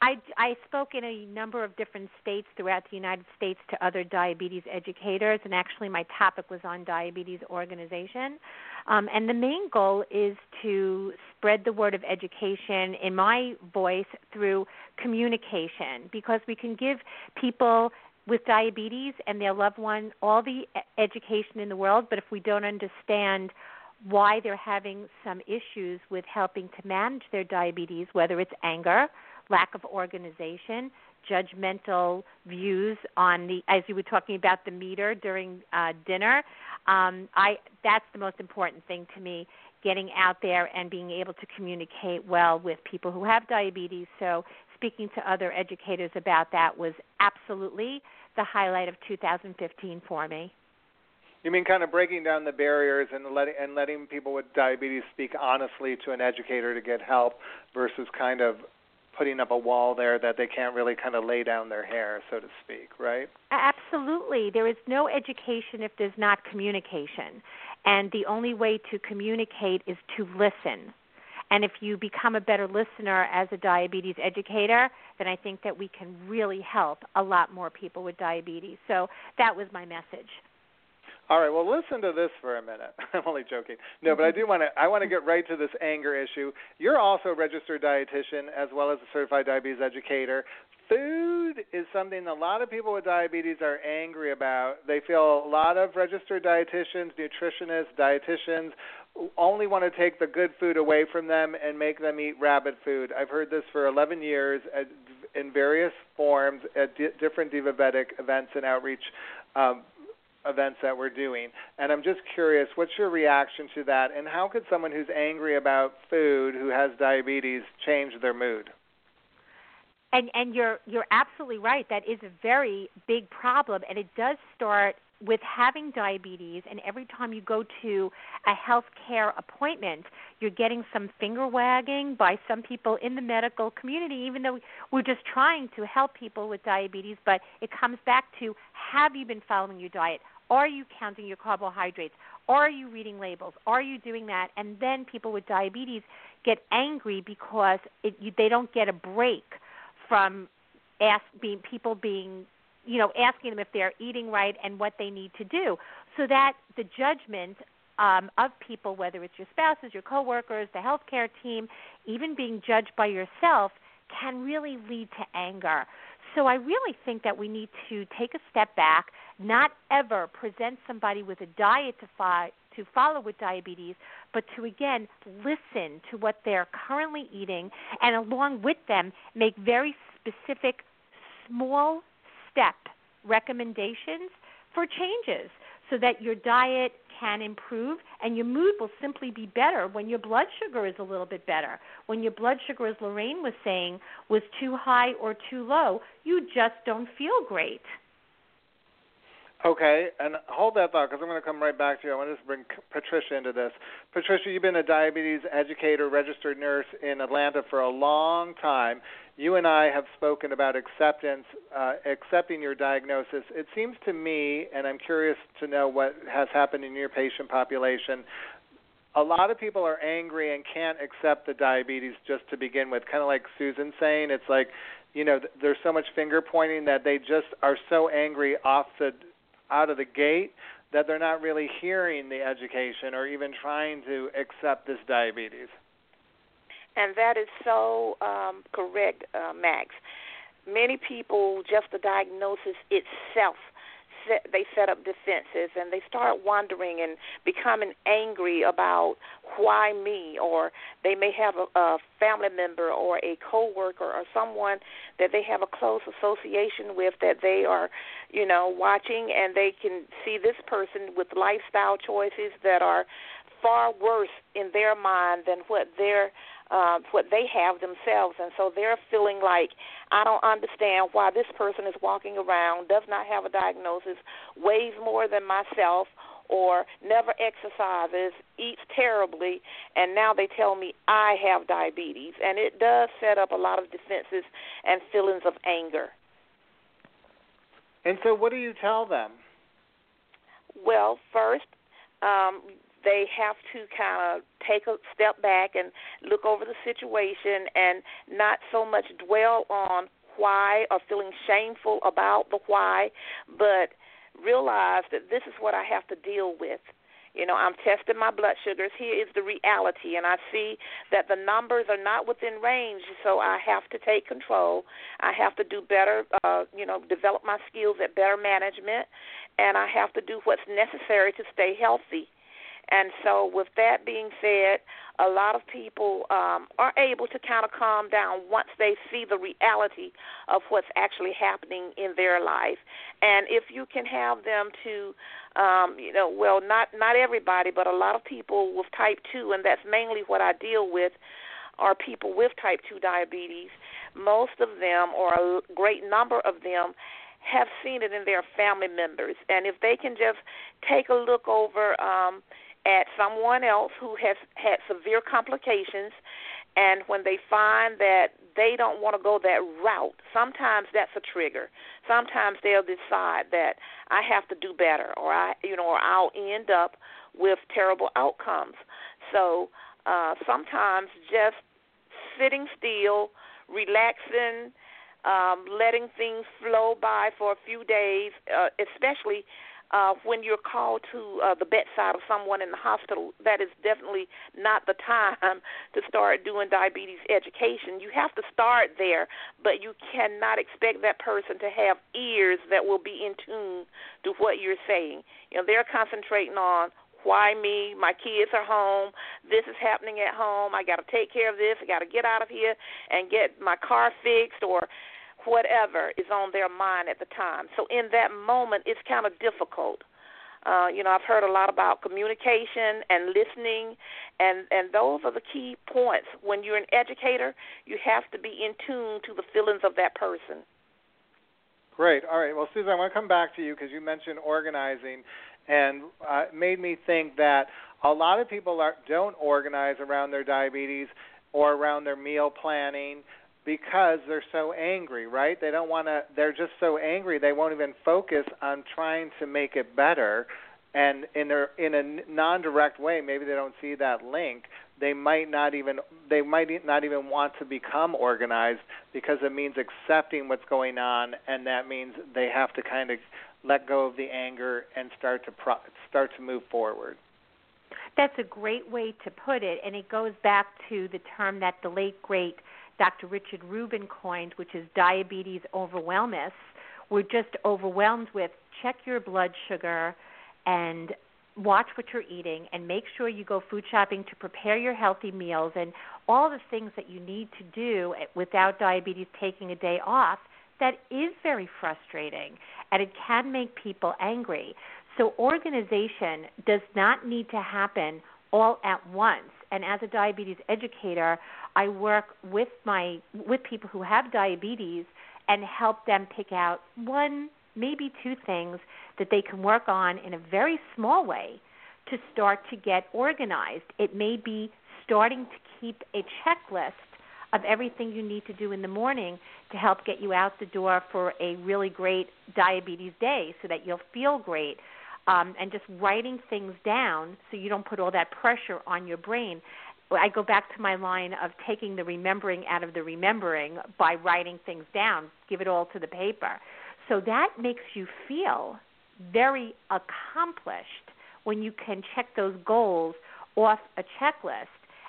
I, I spoke in a number of different states throughout the United States to other diabetes educators, and actually my topic was on diabetes organization. Um, and the main goal is to spread the word of education in my voice through communication because we can give people with diabetes and their loved one all the education in the world, but if we don't understand why they're having some issues with helping to manage their diabetes, whether it's anger, lack of organization, judgmental views on the as you were talking about the meter during uh, dinner. Um, I that's the most important thing to me. Getting out there and being able to communicate well with people who have diabetes. So speaking to other educators about that was absolutely the highlight of 2015 for me. You mean kind of breaking down the barriers and letting and letting people with diabetes speak honestly to an educator to get help versus kind of putting up a wall there that they can't really kind of lay down their hair, so to speak, right? Absolutely. There is no education if there's not communication. And the only way to communicate is to listen. And if you become a better listener as a diabetes educator, then I think that we can really help a lot more people with diabetes. So that was my message. All right, well, listen to this for a minute. I'm only joking. No, but I do want to. I want to get right to this anger issue. You're also a registered dietitian as well as a certified diabetes educator. Food is something a lot of people with diabetes are angry about. They feel a lot of registered dietitians, nutritionists, dietitians only want to take the good food away from them and make them eat rabbit food. I've heard this for 11 years at, in various forms at di- different diabetic events and outreach um, events that we're doing. And I'm just curious, what's your reaction to that? And how could someone who's angry about food, who has diabetes, change their mood? And and you're you're absolutely right. That is a very big problem, and it does start with having diabetes and every time you go to a health care appointment you're getting some finger wagging by some people in the medical community even though we're just trying to help people with diabetes but it comes back to have you been following your diet are you counting your carbohydrates? Are you reading labels? Are you doing that? And then people with diabetes get angry because it, you, they don't get a break from ask being people being you know, asking them if they're eating right and what they need to do, so that the judgment um, of people, whether it's your spouses, your coworkers, the healthcare team, even being judged by yourself, can really lead to anger. So I really think that we need to take a step back, not ever present somebody with a diet to follow, to follow with diabetes, but to again listen to what they're currently eating and along with them make very specific small step recommendations for changes so that your diet can improve and your mood will simply be better when your blood sugar is a little bit better. When your blood sugar, as Lorraine was saying, was too high or too low, you just don't feel great. Okay, and hold that thought because I'm going to come right back to you. I want to just bring Patricia into this. Patricia, you've been a diabetes educator, registered nurse in Atlanta for a long time. You and I have spoken about acceptance, uh, accepting your diagnosis. It seems to me, and I'm curious to know what has happened in your patient population. A lot of people are angry and can't accept the diabetes just to begin with. Kind of like Susan saying, it's like, you know, there's so much finger pointing that they just are so angry off the out of the gate that they're not really hearing the education or even trying to accept this diabetes. And that is so um, correct, uh, Max. Many people, just the diagnosis itself set, they set up defenses and they start wondering and becoming angry about why me or they may have a, a family member or a coworker or someone that they have a close association with that they are you know watching and they can see this person with lifestyle choices that are far worse in their mind than what their uh, what they have themselves, and so they're feeling like I don't understand why this person is walking around, does not have a diagnosis, weighs more than myself, or never exercises, eats terribly, and now they tell me I have diabetes, and it does set up a lot of defenses and feelings of anger. And so, what do you tell them? Well, first, um, they have to kind of take a step back and look over the situation and not so much dwell on why or feeling shameful about the why, but realize that this is what I have to deal with. You know, I'm testing my blood sugars. Here is the reality, and I see that the numbers are not within range, so I have to take control. I have to do better, uh, you know, develop my skills at better management, and I have to do what's necessary to stay healthy. And so, with that being said, a lot of people um, are able to kind of calm down once they see the reality of what's actually happening in their life. And if you can have them to, um, you know, well, not not everybody, but a lot of people with type two, and that's mainly what I deal with, are people with type two diabetes. Most of them, or a great number of them, have seen it in their family members, and if they can just take a look over. Um, at someone else who has had severe complications and when they find that they don't want to go that route, sometimes that's a trigger. Sometimes they'll decide that I have to do better or I you know or I'll end up with terrible outcomes. So uh sometimes just sitting still, relaxing, um, letting things flow by for a few days, uh, especially uh, when you're called to uh, the bedside of someone in the hospital, that is definitely not the time to start doing diabetes education. You have to start there, but you cannot expect that person to have ears that will be in tune to what you're saying. You know, they're concentrating on why me? My kids are home. This is happening at home. I got to take care of this. I got to get out of here and get my car fixed or whatever is on their mind at the time. So in that moment, it's kind of difficult Uh, you know, I've heard a lot about communication and listening, and and those are the key points. When you're an educator, you have to be in tune to the feelings of that person. Great. All right. Well, Susan, I want to come back to you because you mentioned organizing, and uh, made me think that a lot of people are, don't organize around their diabetes or around their meal planning because they're so angry, right? They don't want to they're just so angry they won't even focus on trying to make it better and in a in a non-direct way, maybe they don't see that link. They might not even they might not even want to become organized because it means accepting what's going on and that means they have to kind of let go of the anger and start to pro- start to move forward. That's a great way to put it, and it goes back to the term that the late great Dr. Richard Rubin coined, which is diabetes overwhelmness. We're just overwhelmed with check your blood sugar and watch what you're eating and make sure you go food shopping to prepare your healthy meals and all the things that you need to do without diabetes taking a day off that is very frustrating and it can make people angry. So organization does not need to happen all at once. And as a diabetes educator, I work with my with people who have diabetes and help them pick out one, maybe two things that they can work on in a very small way to start to get organized. It may be starting to keep a checklist of everything you need to do in the morning to help get you out the door for a really great diabetes day so that you'll feel great um, and just writing things down so you don't put all that pressure on your brain. I go back to my line of taking the remembering out of the remembering by writing things down, give it all to the paper. So that makes you feel very accomplished when you can check those goals off a checklist.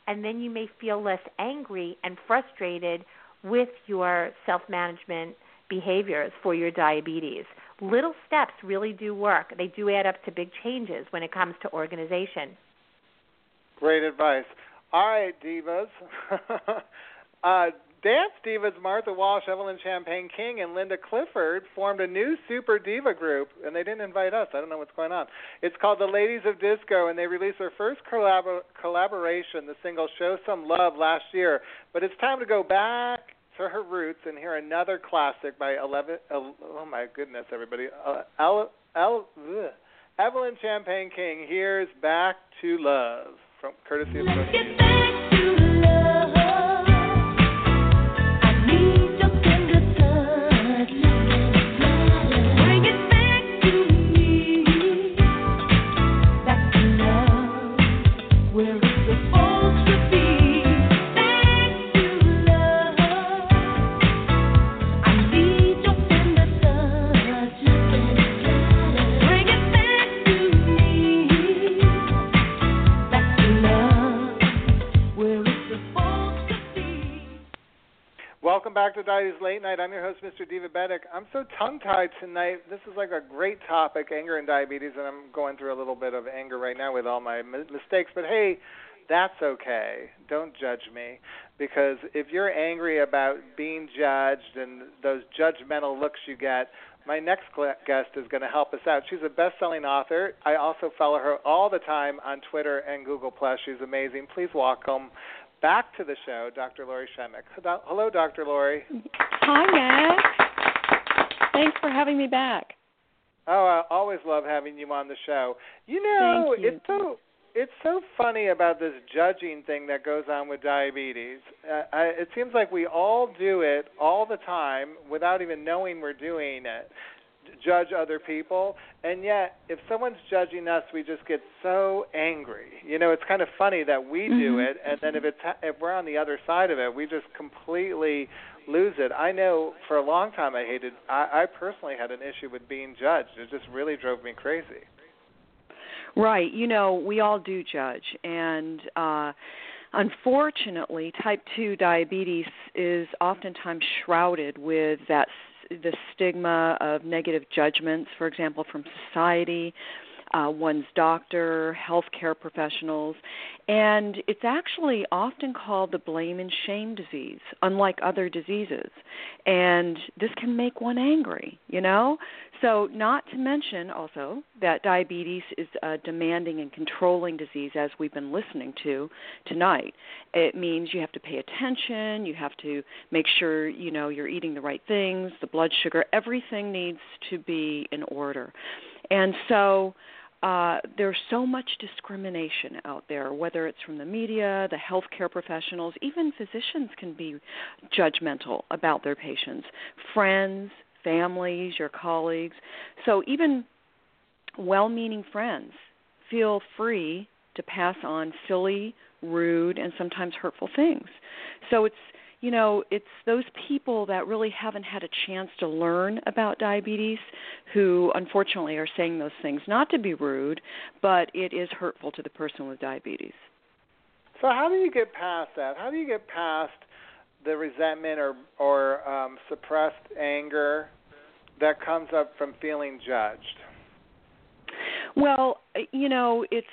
And then you may feel less angry and frustrated with your self management behaviors for your diabetes little steps really do work. They do add up to big changes when it comes to organization. Great advice. All right, divas. uh, Dance divas Martha Wash, Evelyn Champagne King, and Linda Clifford formed a new super diva group, and they didn't invite us. I don't know what's going on. It's called the Ladies of Disco, and they released their first collab- collaboration, the single "Show Some Love," last year. But it's time to go back to her roots and hear another classic by Eleven. Oh my goodness, everybody! Uh, El, El, ugh. Evelyn Champagne King. Here's "Back to Love" from courtesy of. Diabetes Late Night. I'm your host, Mr. Divabetic. I'm so tongue-tied tonight. This is like a great topic, anger and diabetes, and I'm going through a little bit of anger right now with all my mistakes. But hey, that's okay. Don't judge me because if you're angry about being judged and those judgmental looks you get, my next guest is going to help us out. She's a best-selling author. I also follow her all the time on Twitter and Google Plus. She's amazing. Please welcome back to the show, Dr. Lori Shemek. Hello, Dr. Lori. Hi, Matt. Thanks for having me back. Oh, I always love having you on the show. You know, you. it's so it's so funny about this judging thing that goes on with diabetes. Uh, I, it seems like we all do it all the time without even knowing we're doing it judge other people. And yet if someone's judging us we just get so angry. You know it's kind of funny that we mm-hmm. do it and then if it's if we're on the other side of it we just completely lose it. I know for a long time i hated i i personally had an issue with being judged. It just really drove me crazy. Right. You know we all do judge. And uh unfortunately type 2 diabetes is oftentimes shrouded with that the stigma of negative judgments, for example, from society. Uh, one's doctor, healthcare professionals, and it's actually often called the blame and shame disease, unlike other diseases. And this can make one angry, you know? So, not to mention also that diabetes is a demanding and controlling disease, as we've been listening to tonight. It means you have to pay attention, you have to make sure you know you're eating the right things, the blood sugar, everything needs to be in order. And so, uh, there's so much discrimination out there, whether it's from the media, the healthcare professionals, even physicians can be judgmental about their patients, friends, families, your colleagues. So even well meaning friends feel free to pass on silly, rude, and sometimes hurtful things. So it's you know, it's those people that really haven't had a chance to learn about diabetes who unfortunately are saying those things not to be rude, but it is hurtful to the person with diabetes. So how do you get past that? How do you get past the resentment or or um, suppressed anger that comes up from feeling judged? Well, you know, it's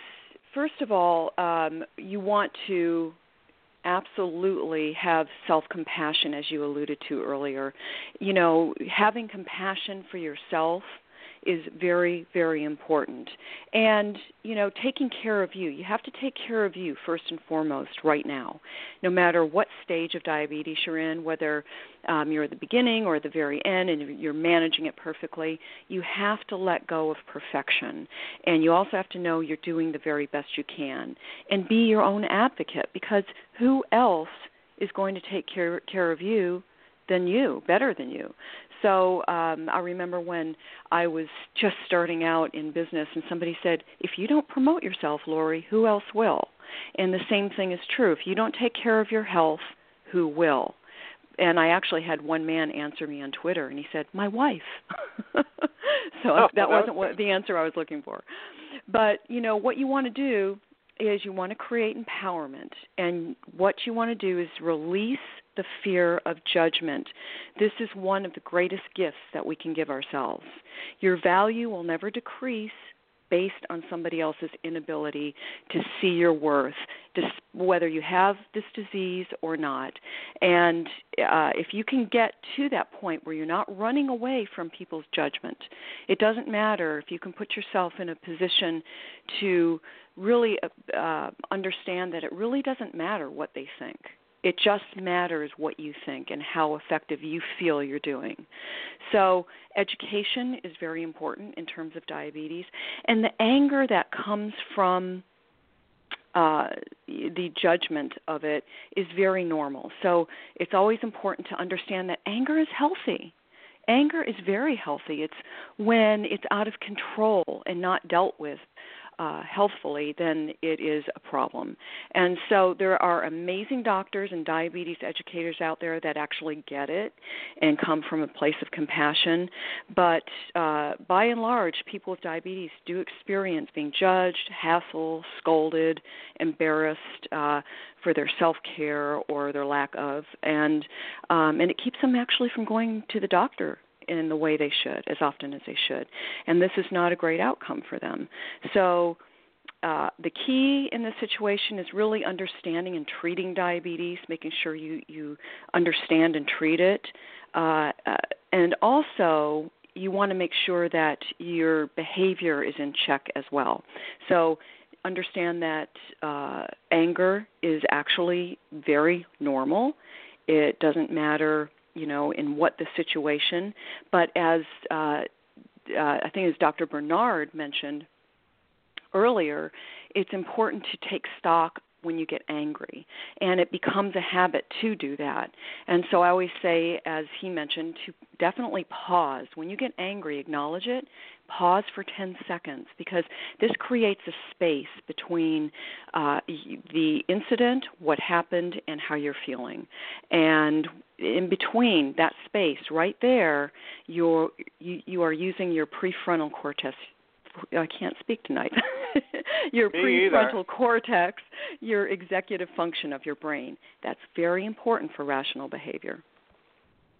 first of all, um, you want to absolutely have self compassion, as you alluded to earlier. You know, having compassion for yourself is very very important. And you know taking care of you you have to take care of you first and foremost right now no matter what stage of diabetes you're in whether um, you're at the beginning or at the very end and you're managing it perfectly you have to let go of perfection. And you also have to know you're doing the very best you can. And be your own advocate because who else is going to take care care of you than you, better than you. So um, I remember when I was just starting out in business, and somebody said, "If you don't promote yourself, Lori, who else will?" And the same thing is true. If you don't take care of your health, who will? And I actually had one man answer me on Twitter, and he said, "My wife." so oh, that wasn't what the answer I was looking for. But you know what you want to do is you want to create empowerment, and what you want to do is release the fear of judgment. This is one of the greatest gifts that we can give ourselves. Your value will never decrease based on somebody else's inability to see your worth, whether you have this disease or not. And uh, if you can get to that point where you're not running away from people's judgment, it doesn't matter if you can put yourself in a position to really uh, understand that it really doesn't matter what they think it just matters what you think and how effective you feel you're doing. So, education is very important in terms of diabetes, and the anger that comes from uh, the judgment of it is very normal. So, it's always important to understand that anger is healthy. Anger is very healthy. It's when it's out of control and not dealt with uh, healthfully, then it is a problem. And so there are amazing doctors and diabetes educators out there that actually get it and come from a place of compassion. But uh, by and large, people with diabetes do experience being judged, hassled, scolded, embarrassed. Uh, for their self care or their lack of, and um, and it keeps them actually from going to the doctor in the way they should, as often as they should. And this is not a great outcome for them. So, uh, the key in this situation is really understanding and treating diabetes, making sure you, you understand and treat it. Uh, uh, and also, you want to make sure that your behavior is in check as well. So, understand that uh, anger is actually very normal. It doesn't matter you know, in what the situation. But as uh, uh, I think as Dr. Bernard mentioned earlier, it's important to take stock when you get angry and it becomes a habit to do that and so i always say as he mentioned to definitely pause when you get angry acknowledge it pause for 10 seconds because this creates a space between uh, the incident, what happened, and how you're feeling. And in between that space, right there, you're, you, you are using your prefrontal cortex. I can't speak tonight. your Me prefrontal either. cortex, your executive function of your brain. That's very important for rational behavior.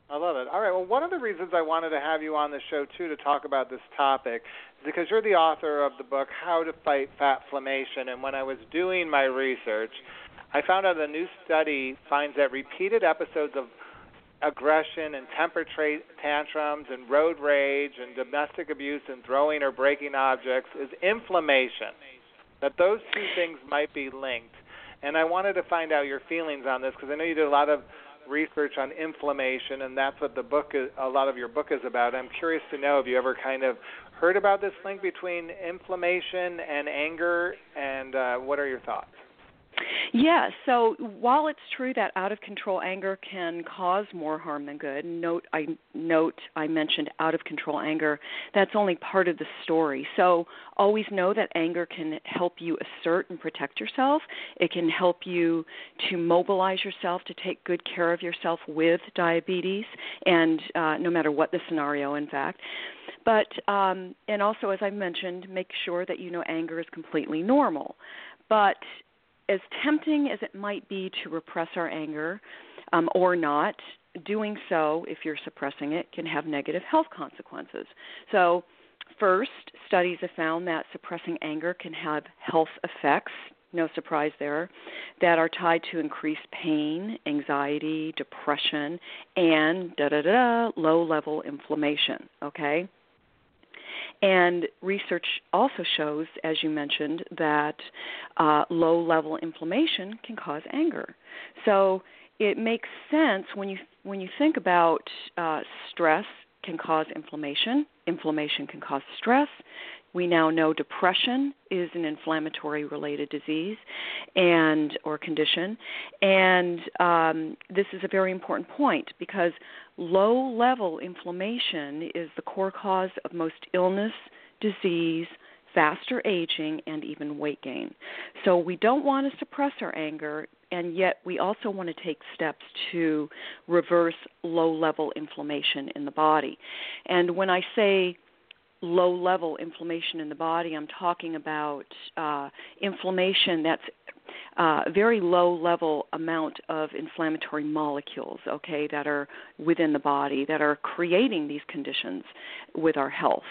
I love it. All right. Well, one of the reasons I wanted to have you on the show too to talk about this topic is because you're the author of the book How to Fight Fatflammation. And when I was doing my research, I found out a new study finds that repeated episodes of aggression and temper tra- tantrums and road rage and domestic abuse and throwing or breaking objects is inflammation. That those two things might be linked. And I wanted to find out your feelings on this because I know you did a lot of research on inflammation, and that's what the book is, a lot of your book is about. I'm curious to know if you ever kind of heard about this link between inflammation and anger, and uh, what are your thoughts? Yeah, so while it's true that out of control anger can cause more harm than good, note I note I mentioned out of control anger, that's only part of the story. So always know that anger can help you assert and protect yourself. It can help you to mobilize yourself to take good care of yourself with diabetes and uh, no matter what the scenario in fact. But um, and also as I mentioned, make sure that you know anger is completely normal. But as tempting as it might be to repress our anger um, or not, doing so, if you're suppressing it, can have negative health consequences. So, first, studies have found that suppressing anger can have health effects. No surprise there, that are tied to increased pain, anxiety, depression, and da da da low level inflammation. Okay, and research also shows, as you mentioned, that uh, low level inflammation can cause anger. So it makes sense when you when you think about uh, stress can cause inflammation. Inflammation can cause stress. We now know depression is an inflammatory related disease and or condition, and um, this is a very important point because low level inflammation is the core cause of most illness, disease, faster aging, and even weight gain. So we don't want to suppress our anger, and yet we also want to take steps to reverse low level inflammation in the body. And when I say low level inflammation in the body, I'm talking about uh, inflammation that's uh, very low level amount of inflammatory molecules, okay, that are within the body that are creating these conditions with our health.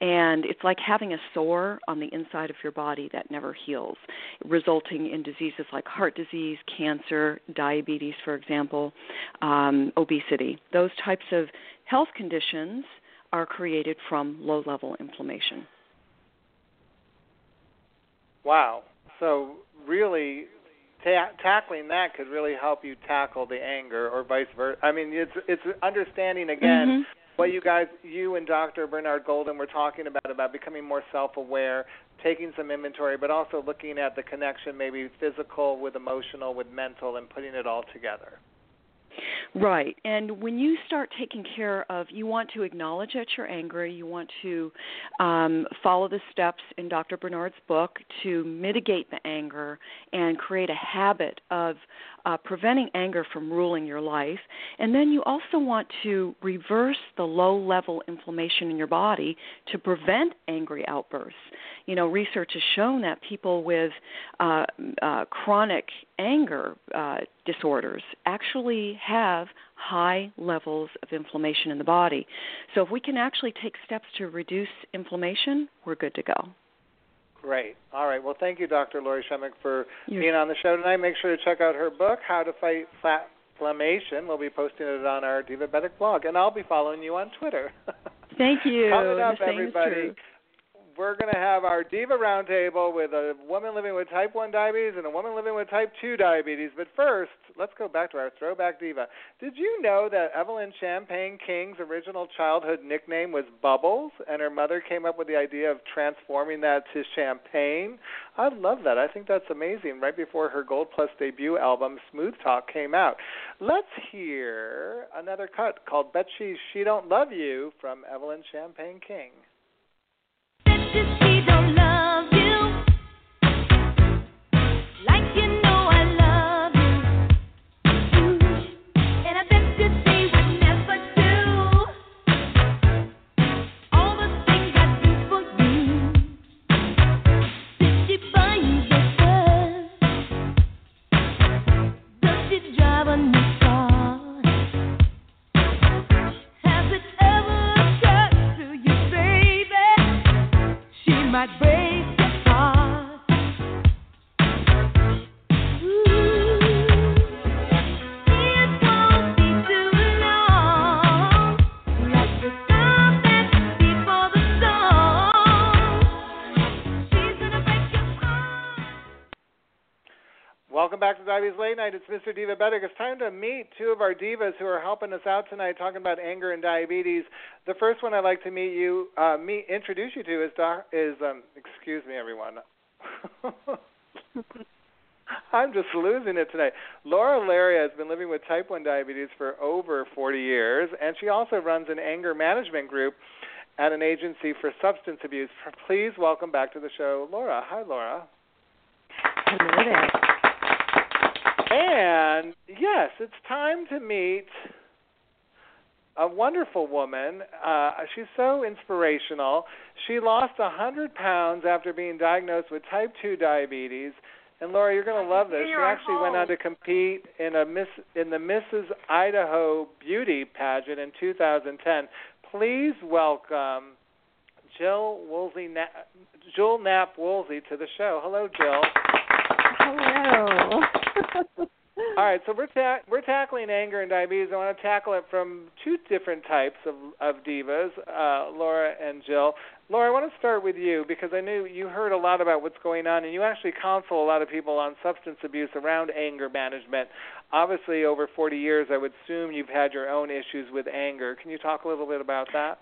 And it's like having a sore on the inside of your body that never heals, resulting in diseases like heart disease, cancer, diabetes, for example, um, obesity. Those types of health conditions are created from low level inflammation. Wow. So really ta- tackling that could really help you tackle the anger or vice versa. I mean, it's it's understanding again mm-hmm. what you guys, you and Dr. Bernard Golden were talking about about becoming more self-aware, taking some inventory, but also looking at the connection, maybe physical with emotional with mental, and putting it all together. Right. And when you start taking care of, you want to acknowledge that you're angry, you want to um, follow the steps in Dr. Bernard's book to mitigate the anger and create a habit of uh, preventing anger from ruling your life. And then you also want to reverse the low level inflammation in your body to prevent angry outbursts. You know, research has shown that people with uh, uh, chronic anger uh, disorders actually have high levels of inflammation in the body. So if we can actually take steps to reduce inflammation, we're good to go. Great. All right. Well, thank you, Dr. Lori Shemek, for You're being on the show tonight. Make sure to check out her book, How to Fight Flat Fatflammation. We'll be posting it on our Divabetic blog, and I'll be following you on Twitter. Thank you. Coming up, everybody. We're going to have our Diva Roundtable with a woman living with type 1 diabetes and a woman living with type 2 diabetes. But first, let's go back to our throwback diva. Did you know that Evelyn Champagne King's original childhood nickname was Bubbles, and her mother came up with the idea of transforming that to Champagne? I love that. I think that's amazing. Right before her Gold Plus debut album, Smooth Talk, came out. Let's hear another cut called Bet She She Don't Love You from Evelyn Champagne King. She don't love back to Diabetes Late Night. It's Mr. Divabetic. It's time to meet two of our divas who are helping us out tonight, talking about anger and diabetes. The first one I'd like to meet you, uh, meet, introduce you to is doc, is um, excuse me, everyone. I'm just losing it tonight. Laura Laria has been living with type 1 diabetes for over 40 years, and she also runs an anger management group at an agency for substance abuse. Please welcome back to the show, Laura. Hi, Laura. Hello there. And yes, it's time to meet a wonderful woman. Uh, she's so inspirational. She lost a 100 pounds after being diagnosed with type 2 diabetes. And Laura, you're going to love this. She actually went on to compete in a Miss in the Mrs. Idaho Beauty pageant in 2010. Please welcome Jill Woolsey, Jill Knapp Woolsey to the show. Hello, Jill. Hello. All right, so we're ta- we're tackling anger and diabetes. I want to tackle it from two different types of of divas, uh, Laura and Jill. Laura, I want to start with you because I knew you heard a lot about what's going on, and you actually counsel a lot of people on substance abuse around anger management. Obviously, over 40 years, I would assume you've had your own issues with anger. Can you talk a little bit about that?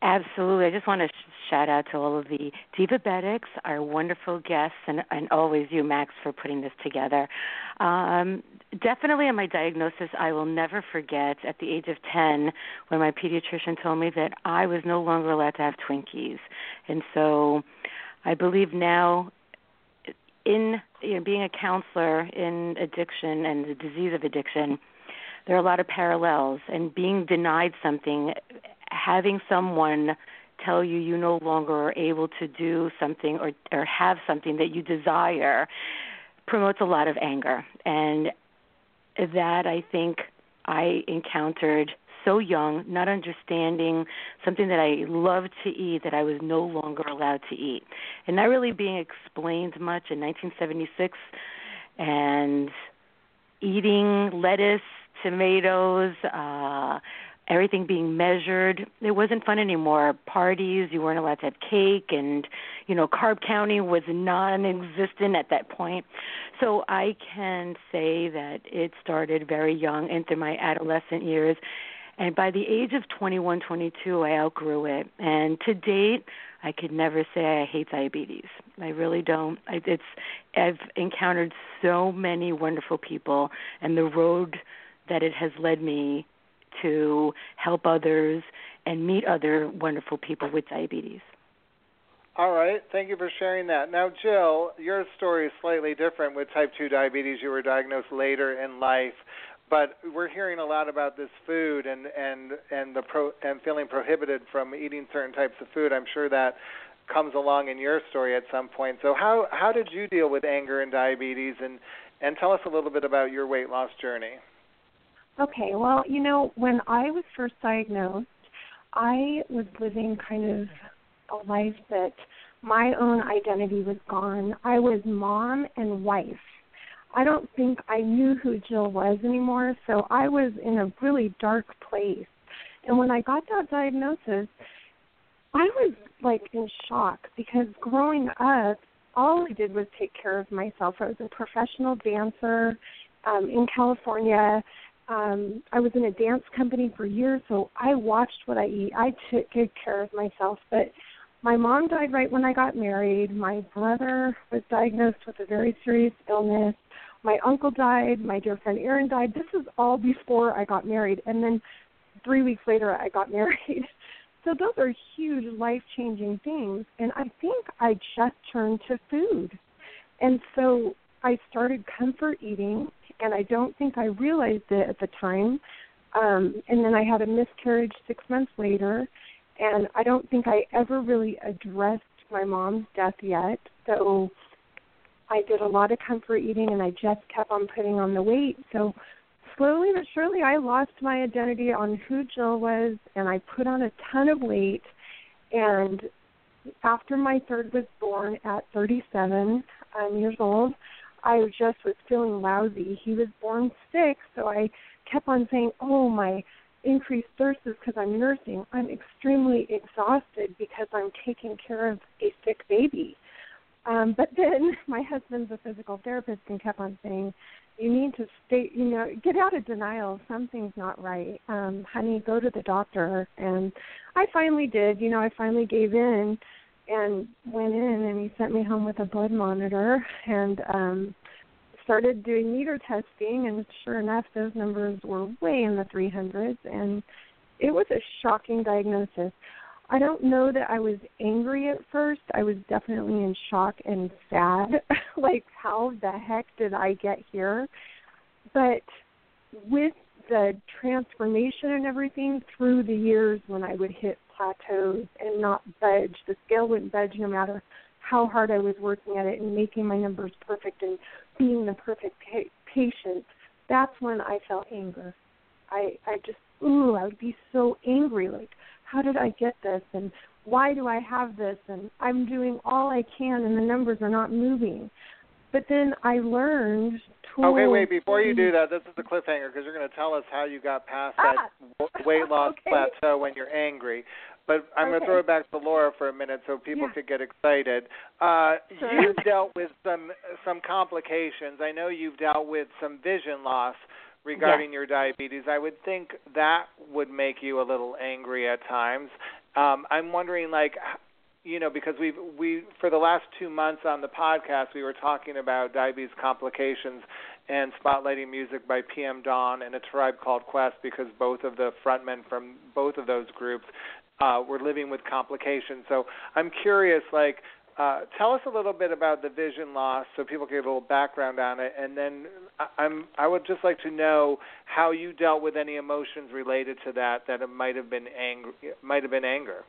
Absolutely. I just want to sh- shout out to all of the Divabetics, our wonderful guests, and, and always you, Max, for putting this together. Um, definitely on my diagnosis, I will never forget at the age of 10 when my pediatrician told me that I was no longer allowed to have Twinkies. And so I believe now in you know, being a counselor in addiction and the disease of addiction, there are a lot of parallels and being denied something having someone tell you you no longer are able to do something or or have something that you desire promotes a lot of anger and that I think I encountered so young, not understanding something that I loved to eat that I was no longer allowed to eat. And not really being explained much in 1976 and eating lettuce, tomatoes, uh everything being measured. It wasn't fun anymore. Parties, you weren't allowed to have cake, and you know, carb counting was non-existent at that point. So I can say that it started very young into my adolescent years. And by the age of 21, 22, I outgrew it. And to date, I could never say I hate diabetes. I really don't. I, it's I've encountered so many wonderful people, and the road that it has led me to help others and meet other wonderful people with diabetes. All right. Thank you for sharing that. Now, Jill, your story is slightly different with type 2 diabetes. You were diagnosed later in life, but we're hearing a lot about this food and and and the pro and feeling prohibited from eating certain types of food. I'm sure that comes along in your story at some point. So how how did you deal with anger and diabetes and and tell us a little bit about your weight loss journey? Okay, well, you know, when I was first diagnosed, I was living kind of a life that my own identity was gone. I was mom and wife. I don't think I knew who Jill was anymore, so I was in a really dark place. And when I got that diagnosis, I was like in shock because growing up, all I did was take care of myself. I was a professional dancer um, in California um I was in a dance company for years, so I watched what I eat. I took good care of myself, but my mom died right when I got married. My brother was diagnosed with a very serious illness. My uncle died. My dear friend Aaron died. This is all before I got married, and then three weeks later I got married. So those are huge life changing things, and I think I just turned to food, and so I started comfort eating and I don't think I realized it at the time. Um, and then I had a miscarriage six months later, and I don't think I ever really addressed my mom's death yet. So I did a lot of comfort eating, and I just kept on putting on the weight. So slowly but surely, I lost my identity on who Jill was, and I put on a ton of weight. And after my third was born at 37 um, years old, I just was feeling lousy. He was born sick, so I kept on saying, "Oh, my increased thirst is because I'm nursing. I'm extremely exhausted because I'm taking care of a sick baby." Um, but then my husband's a physical therapist and kept on saying, "You need to stay, you know, get out of denial. Something's not right, um, honey. Go to the doctor." And I finally did. You know, I finally gave in and went in and he sent me home with a blood monitor and um started doing meter testing and sure enough those numbers were way in the 300s and it was a shocking diagnosis. I don't know that I was angry at first. I was definitely in shock and sad. like how the heck did I get here? But with the transformation and everything through the years when I would hit plateaus and not budge. The scale wouldn't budge no matter how hard I was working at it and making my numbers perfect and being the perfect pa- patient. That's when I felt anger. I I just ooh, I would be so angry like how did I get this and why do I have this and I'm doing all I can and the numbers are not moving. But then I learned tools. Okay, wait. Before you do that, this is a cliffhanger because you're going to tell us how you got past that Ah. weight loss Okay. plateau when you're angry. But I'm going to throw it back to Laura for a minute so people Yeah. could get excited. Uh, Sure. You've dealt with some some complications. I know you've dealt with some vision loss regarding your diabetes. I would think that would make you a little angry at times. Um, I'm wondering, like, you know, because we've we for the last two months on the podcast, we were talking about diabetes complications and spotlighting music by PM Dawn and a tribe called Quest because both of the frontmen from both of those groups uh, were living with complications. So I'm curious, like, uh, tell us a little bit about the vision loss so people can get a little background on it, and then I, I'm I would just like to know how you dealt with any emotions related to that that it might have been anger might have been anger.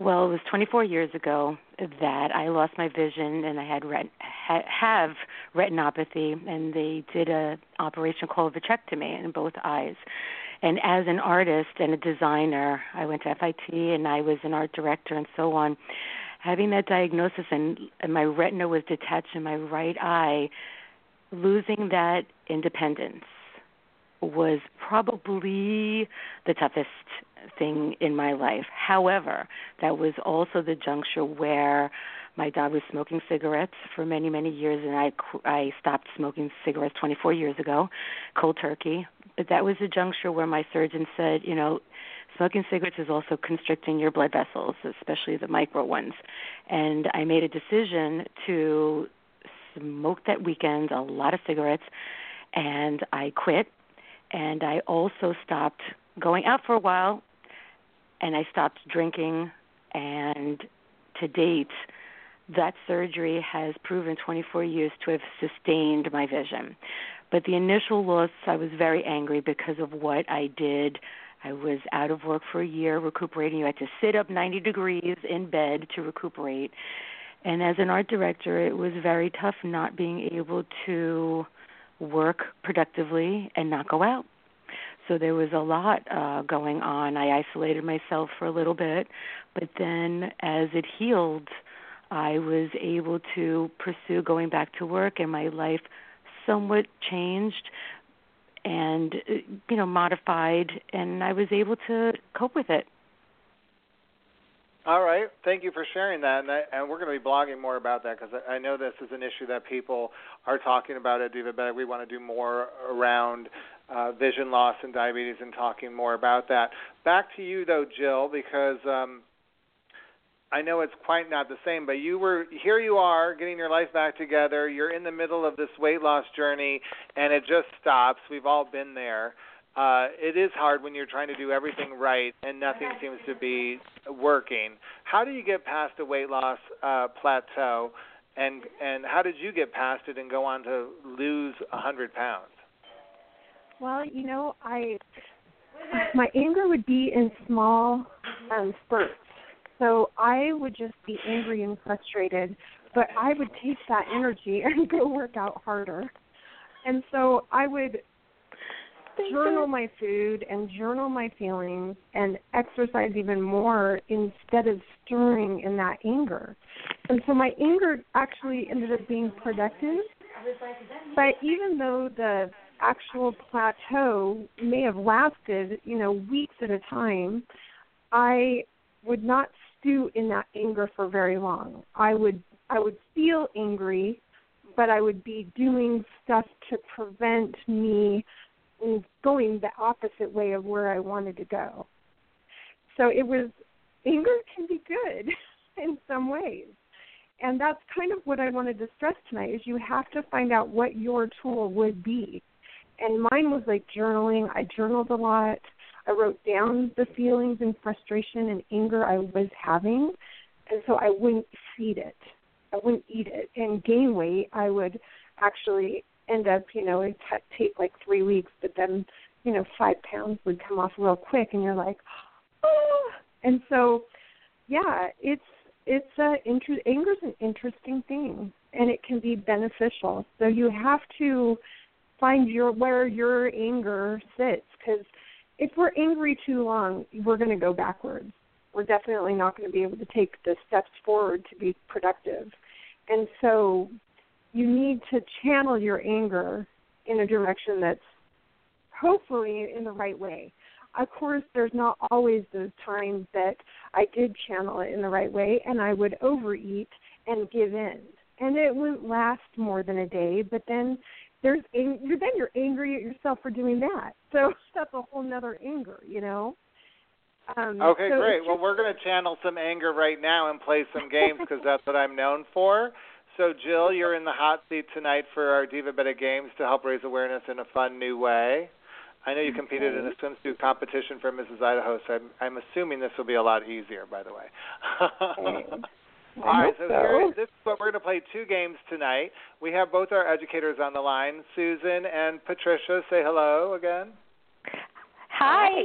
Well, it was 24 years ago that I lost my vision, and I had ret- ha- have retinopathy, and they did a operation called vitrectomy in both eyes. And as an artist and a designer, I went to FIT, and I was an art director, and so on. Having that diagnosis, and, and my retina was detached in my right eye, losing that independence was probably the toughest thing in my life. However, that was also the juncture where my dad was smoking cigarettes for many, many years, and I I stopped smoking cigarettes 24 years ago, cold turkey. But that was the juncture where my surgeon said, you know, smoking cigarettes is also constricting your blood vessels, especially the micro ones. And I made a decision to smoke that weekend a lot of cigarettes, and I quit. And I also stopped going out for a while, and I stopped drinking. And to date, that surgery has proven 24 years to have sustained my vision. But the initial loss, I was very angry because of what I did. I was out of work for a year recuperating. You had to sit up 90 degrees in bed to recuperate. And as an art director, it was very tough not being able to work productively and not go out. So there was a lot uh, going on. I isolated myself for a little bit, but then as it healed, I was able to pursue going back to work, and my life somewhat changed and uh, you know modified, and I was able to cope with it. All right, thank you for sharing that, and, I, and we're going to be blogging more about that because I, know this is an issue that people are talking about at Divabetic. We want to do more around uh, vision loss and diabetes and talking more about that. Back to you though, Jill, because um, I know it's quite not the same, but you were here. You are getting your life back together. You're in the middle of this weight loss journey, and it just stops. We've all been there. Uh, it is hard when you're trying to do everything right and nothing seems to be working. How do you get past a weight loss uh, plateau, and and how did you get past it and go on to lose a hundred pounds? Well, you know, I my anger would be in small um spurts. So I would just be angry and frustrated, but I would take that energy and go work out harder. And so I would journal my food and journal my feelings and exercise even more instead of stirring in that anger. And so my anger actually ended up being productive. But even though the actual plateau may have lasted, you know, weeks at a time, I would not stew in that anger for very long. I would I would feel angry, but I would be doing stuff to prevent me going the opposite way of where I wanted to go. So it was anger can be good in some ways. And that's kind of what I wanted to stress tonight is you have to find out what your tool would be. And mine was like journaling. I journaled a lot. I wrote down the feelings and frustration and anger I was having, and so I wouldn't feed it. I wouldn't eat it and gain weight. I would actually end up, you know, it t- take like three weeks, but then, you know, five pounds would come off real quick, and you're like, oh. And so, yeah, it's it's a inter- anger's an interesting thing, and it can be beneficial. So you have to find your where your anger sits, because if we're angry too long, we're going to go backwards. We're definitely not going to be able to take the steps forward to be productive. And so you need to channel your anger in a direction that's hopefully in the right way. Of course, there's not always those times that I did channel it in the right way and I would overeat and give in. And it wouldn't last more than a day, but then there's you're, then you're angry at yourself for doing that. So that's a whole nother anger, you know. Um, okay, so great. it's Well, we're going to channel some anger right now and play some games because that's what I'm known for. So, Jill, you're in the hot seat tonight for our Divabetic Games to help raise awareness in a fun new way. I know you competed in a swimsuit competition for Mrs. Idaho, so I'm, I'm assuming this will be a lot easier, by the way. All right, so, here, this is what we're going to play two games tonight. We have both our educators on the line, Susan and Patricia. Say hello again. Hi.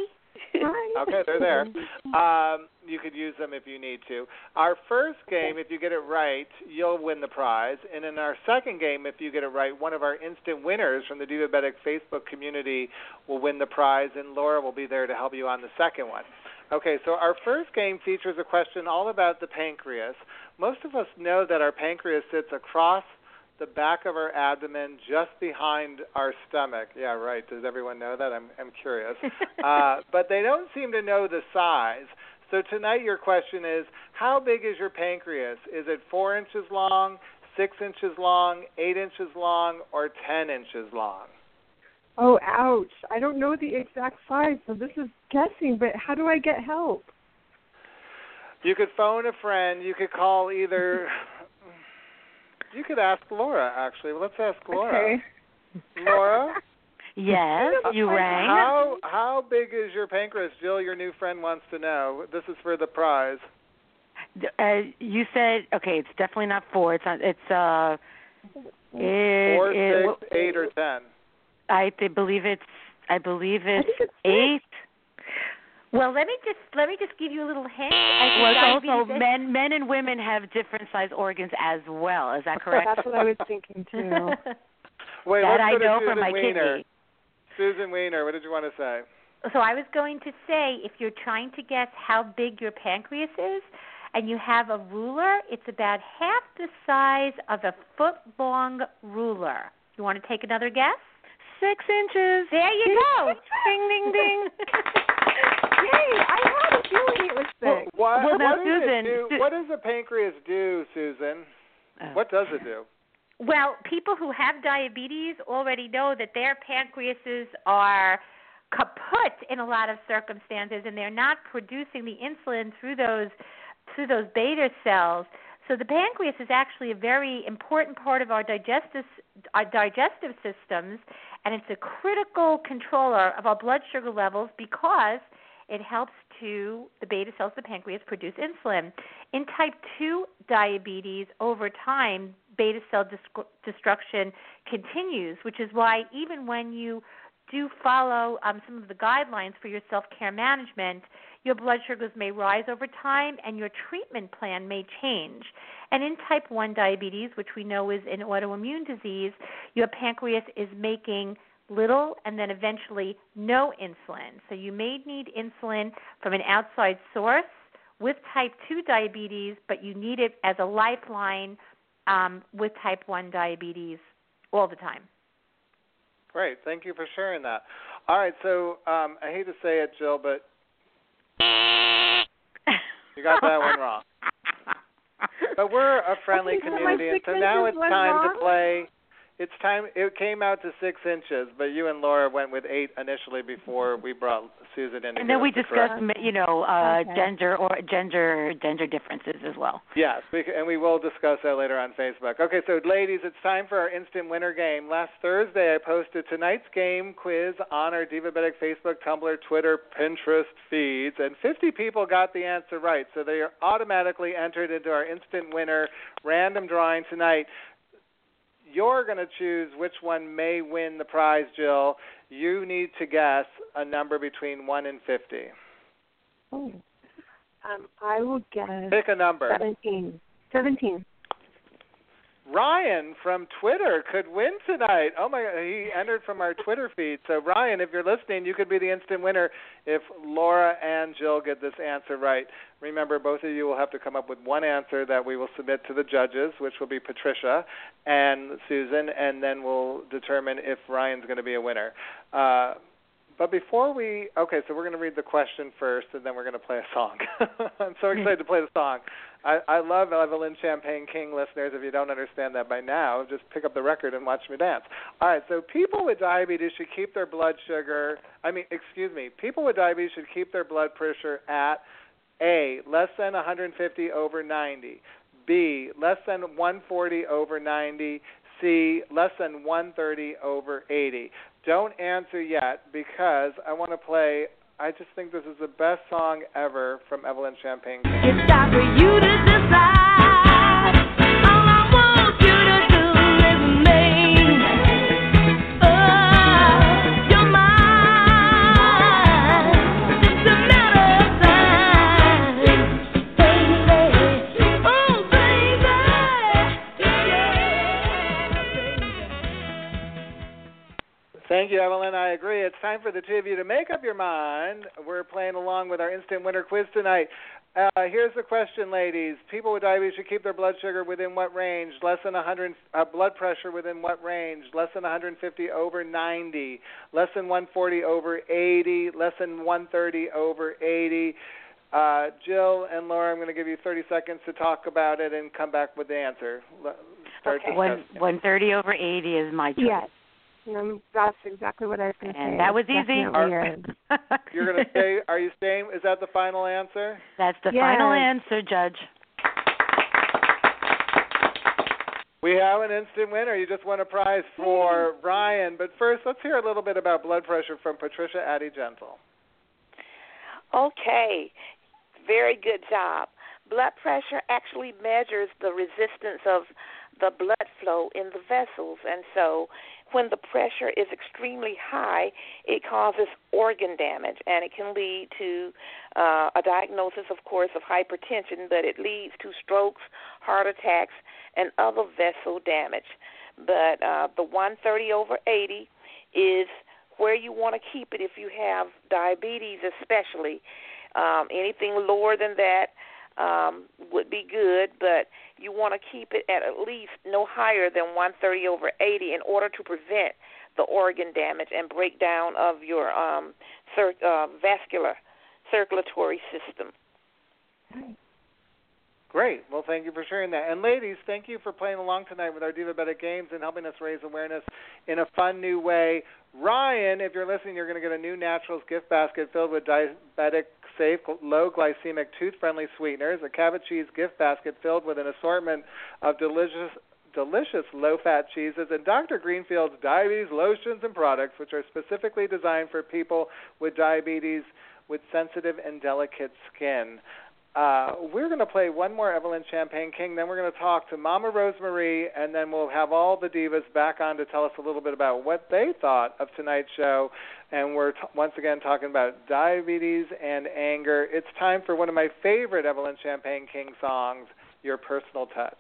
Hi. Okay, they're there. Um, you could use them if you need to. Our first game, if you get it right, you'll win the prize. And in our second game, if you get it right, one of our instant winners from the Divabetic Facebook community will win the prize, and Laura will be there to help you on the second one. Okay, so our first game features a question all about the pancreas. Most of us know that our pancreas sits across the back of our abdomen, just behind our stomach. Yeah, right. Does everyone know that? I'm I'm curious. uh, but they don't seem to know the size. So tonight your question is, how big is your pancreas? Is it four inches long, six inches long, eight inches long, or ten inches long? Oh, ouch. I don't know the exact size, so this is guessing, but how do I get help? You could phone a friend. You could call either. You could ask Laura. Actually, let's ask Laura. Okay. Laura, Yes, you rang. how how big is your pancreas? Jill, your new friend wants to know. This is for the prize. Uh, you said okay. It's definitely not four. It's not. It's uh. It, Four, it, six, eight, or ten. I th- believe it's. I believe it's think it's eight. Well, let me just let me just give you a little hint. Well, also men. Men and women have different size organs as well. Is that correct? That's what I was thinking too. Wait, that I know Susan from my Weiner. kidney. Susan Weiner, what did you want to say? So I was going to say, if you're trying to guess how big your pancreas is, and you have a ruler, it's about half the size of a foot long ruler. You want to take another guess? Six inches. There you go. ding ding ding. Yay! I had a feeling it was Well, six. what, Well, now, what does Susan, it do? What does the pancreas do, Susan? Oh. What does it do? Well, people who have diabetes already know that their pancreases are kaput in a lot of circumstances, and they're not producing the insulin through those through those beta cells. So the pancreas is actually a very important part of our digestive our digestive systems, and it's a critical controller of our blood sugar levels because it helps to the beta cells of the pancreas produce insulin. In type 2 diabetes, over time, beta cell dis- destruction continues, which is why even when you do follow um, some of the guidelines for your self care management, your blood sugars may rise over time and your treatment plan may change. And in type 1 diabetes, which we know is an autoimmune disease, your pancreas is making little, and then eventually no insulin. So you may need insulin from an outside source with type 2 diabetes, but you need it as a lifeline um, with type 1 diabetes all the time. Great. Thank you for sharing that. All right. So um, I hate to say it, Jill, but you got that one wrong. But we're a friendly Okay, so community, and so now it's time wrong? to play. It's time. It came out to six inches, but you and Laura went with eight initially before we brought Susan in. And then we us correct- discussed, you know, uh, Okay. gender or gender gender differences as well. Yes, we, and we will discuss that later on Facebook. Okay, so ladies, it's time for our instant winner game. Last Thursday, I posted tonight's game quiz on our Divabetic Facebook, Tumblr, Twitter, Pinterest feeds, and 50 people got the answer right. So they are automatically entered into our instant winner random drawing tonight. You're going to choose which one may win the prize, Jill. You need to guess a number between 1 and 50. Oh. Um, I will guess Pick a number. 17. 17. Ryan from Twitter could win tonight. Oh my he entered from our Twitter feed. So Ryan, if you're listening, you could be the instant winner if Laura and Jill get this answer right. Remember, both of you will have to come up with one answer that we will submit to the judges, which will be Patricia and Susan, and then we'll determine if Ryan's going to be a winner. Uh, but before we, okay, so we're going to read the question first, and then we're going to play a song. I'm so excited to play the song. I, I love Evelyn Champagne King listeners. If you don't understand that by now, just pick up the record and watch me dance. All right, so people with diabetes should keep their blood sugar. I mean, excuse me. People with diabetes should keep their blood pressure at A, less than 150 over 90. B, less than 140 over 90. C, less than 130 over 80. Don't answer yet because I want to play. I just think this is the best song ever from Evelyn Champagne Thank you, Evelyn. I agree. It's time for the two of you to make up your mind. We're playing along with our instant winner quiz tonight. Uh, here's the question, ladies. People with diabetes should keep their blood sugar within what range? Less than 100. Uh, blood pressure within what range? Less than 150 over 90. Less than 140 over 80. Less than 130 over 80. Uh, Jill and Laura, I'm going to give you 30 seconds to talk about it and come back with the answer. Start Okay. One one thirty over eighty is my choice. Yes. Um, that's exactly what I was going to say. And that was It easy. definitely is. You're going to stay. Are you staying? Is that the final answer? That's the Yes. final answer, Judge. We have an instant winner. You just won a prize for Ryan. But first, let's hear a little bit about blood pressure from Patricia Addy Gentle. Okay, very good job. Blood pressure actually measures the resistance of the blood flow in the vessels, and so when the pressure is extremely high, it causes organ damage, and it can lead to uh, a diagnosis, of course, of hypertension, but it leads to strokes, heart attacks, and other vessel damage. But uh, the 130 over 80 is where you want to keep it if you have diabetes, especially. Um, anything lower than that um, would be good, but you want to keep it at at least no higher than 130 over 80 in order to prevent the organ damage and breakdown of your um, cir- uh, vascular circulatory system. Great. Well, thank you for sharing that. And ladies, thank you for playing along tonight with our Divabetic Games and helping us raise awareness in a fun new way. Ryan, if you're listening, you're going to get a NuNaturals gift basket filled with diabetic safe, low glycemic, tooth friendly sweeteners, a Cabot cheese gift basket filled with an assortment of delicious delicious low fat cheeses and Dr. Greenfield's diabetes lotions and products which are specifically designed for people with diabetes with sensitive and delicate skin. Uh, we're going to play one more Evelyn Champagne King, then we're going to talk to Mama Rosemarie, and then we'll have all the divas back on to tell us a little bit about what they thought of tonight's show. And we're t- once again talking about diabetes and anger. It's time for one of my favorite Evelyn Champagne King songs, Your Personal Touch.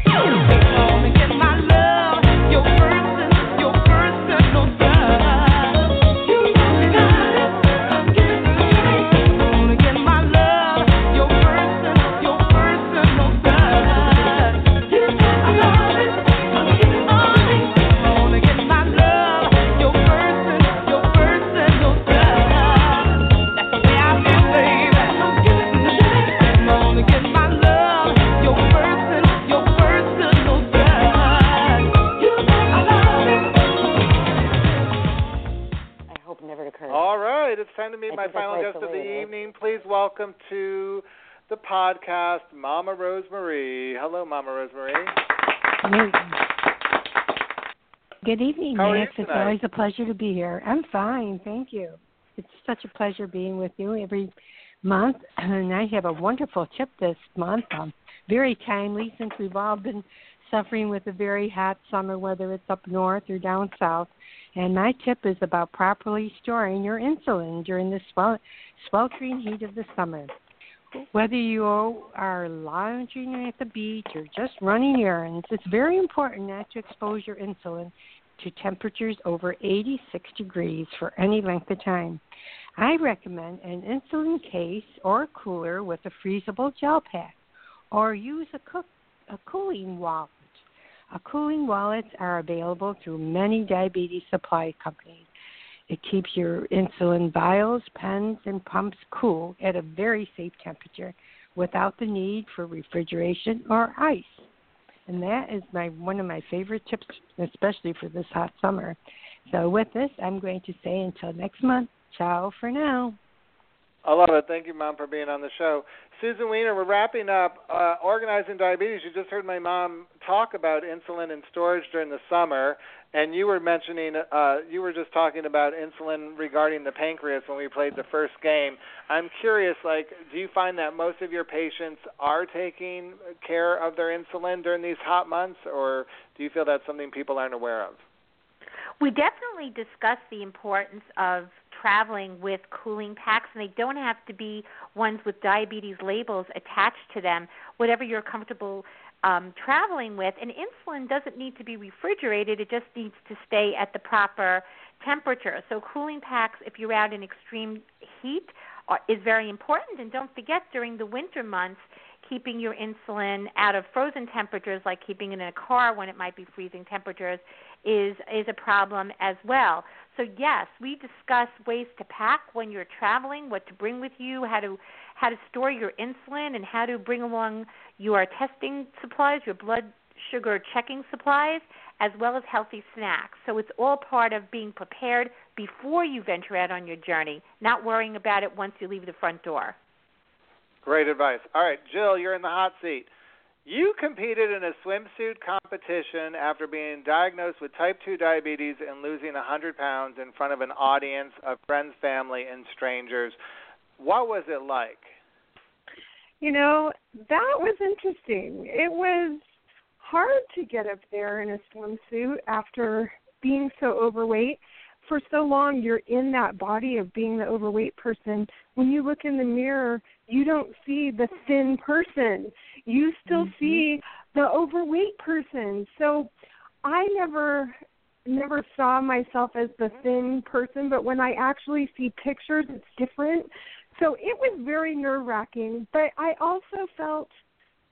Podcast, Mama Rosemarie. Hello, Mama Rosemarie. Good evening, How Max. It's always a pleasure to be here. I'm fine, thank you. It's such a pleasure being with you every month, and I have a wonderful tip this month. Um, very timely since we've all been suffering with a very hot summer, whether it's up north or down south. And my tip is about properly storing your insulin during the swel- sweltering heat of the summer. Whether you are lounging at the beach or just running errands, it's very important not to expose your insulin to temperatures over 86 degrees for any length of time. I recommend an insulin case or cooler with a freezable gel pack, or use a, cook, a cooling wallet. A cooling wallets are available through many diabetes supply companies. It keeps your insulin vials, pens, and pumps cool at a very safe temperature without the need for refrigeration or ice. And that is my one of my favorite tips, especially for this hot summer. So with this, I'm going to say until next month, ciao for now. I love it. Thank you, Mom, for being on the show. Susan Weiner, we're wrapping up uh, Organizing Diabetes. You just heard my mom talk about insulin and storage during the summer, and you were mentioning, uh, you were just talking about insulin regarding the pancreas when we played the first game. I'm curious, like, do you find that most of your patients are taking care of their insulin during these hot months, or do you feel that's something people aren't aware of? We definitely discuss the importance of traveling with cooling packs, and they don't have to be ones with diabetes labels attached to them. Whatever you're comfortable um, traveling with, and insulin doesn't need to be refrigerated; it just needs to stay at the proper temperature. So, cooling packs, if you're out in extreme heat, are, is very important. And don't forget, during the winter months, keeping your insulin out of frozen temperatures, like keeping it in a car when it might be freezing temperatures, is is a problem as well. So yes, we discuss ways to pack when you're traveling, what to bring with you, how to how to store your insulin, and how to bring along your testing supplies, your blood sugar checking supplies, as well as healthy snacks. So it's all part of being prepared before you venture out on your journey, not worrying about it once you leave the front door. Great advice. All right, Jill, you're in the hot seat. You competed in a swimsuit competition after being diagnosed with type 2 diabetes and losing 100 pounds in front of an audience of friends, family, and strangers. What was it like? You know, that was interesting. It was hard to get up there in a swimsuit after being so overweight. For so long, you're in that body of being the overweight person. When you look in the mirror, you don't see the thin person. You still Mhm. see the overweight person. So I never never saw myself as the thin person, but when I actually see pictures, it's different. So it was very nerve wracking, but I also felt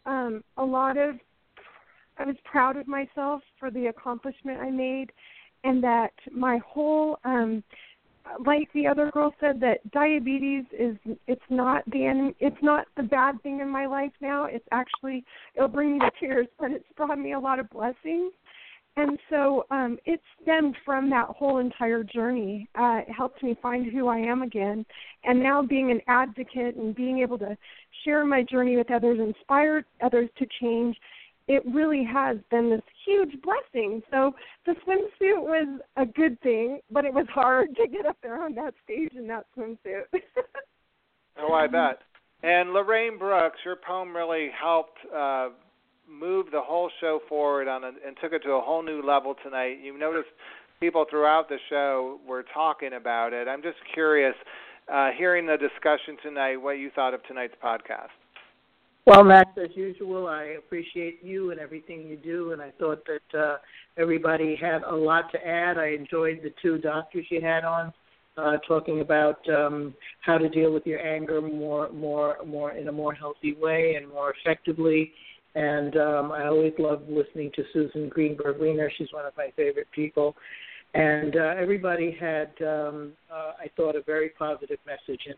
um, a lot of I was proud of myself for the accomplishment I made, and that my whole um, like the other girl said that diabetes is it's not the en- it's not the bad thing in my life now. It's actually it'll bring me to tears, but it's brought me a lot of blessings. And so um, it stemmed from that whole entire journey. Uh, it helped me find who I am again. And now being an advocate and being able to share my journey with others, inspire others to change, it really has been this huge blessing. So the swimsuit was a good thing, but it was hard to get up there on that stage in that swimsuit. Oh, I bet. And Lorraine Brooks, your poem really helped uh, move the whole show forward on a, and took it to a whole new level tonight. You noticed people throughout the show were talking about it. I'm just curious, uh, hearing the discussion tonight, what you thought of tonight's podcast. Well, Max, as usual, I appreciate you and everything you do, and I thought that uh, everybody had a lot to add. I enjoyed the two doctors you had on uh, talking about um, how to deal with your anger more, more, more in a more healthy way and more effectively. And um, I always love listening to Susan Greenberg Weiner. She's one of my favorite people. And uh, everybody had, um, uh, I thought, a very positive message. And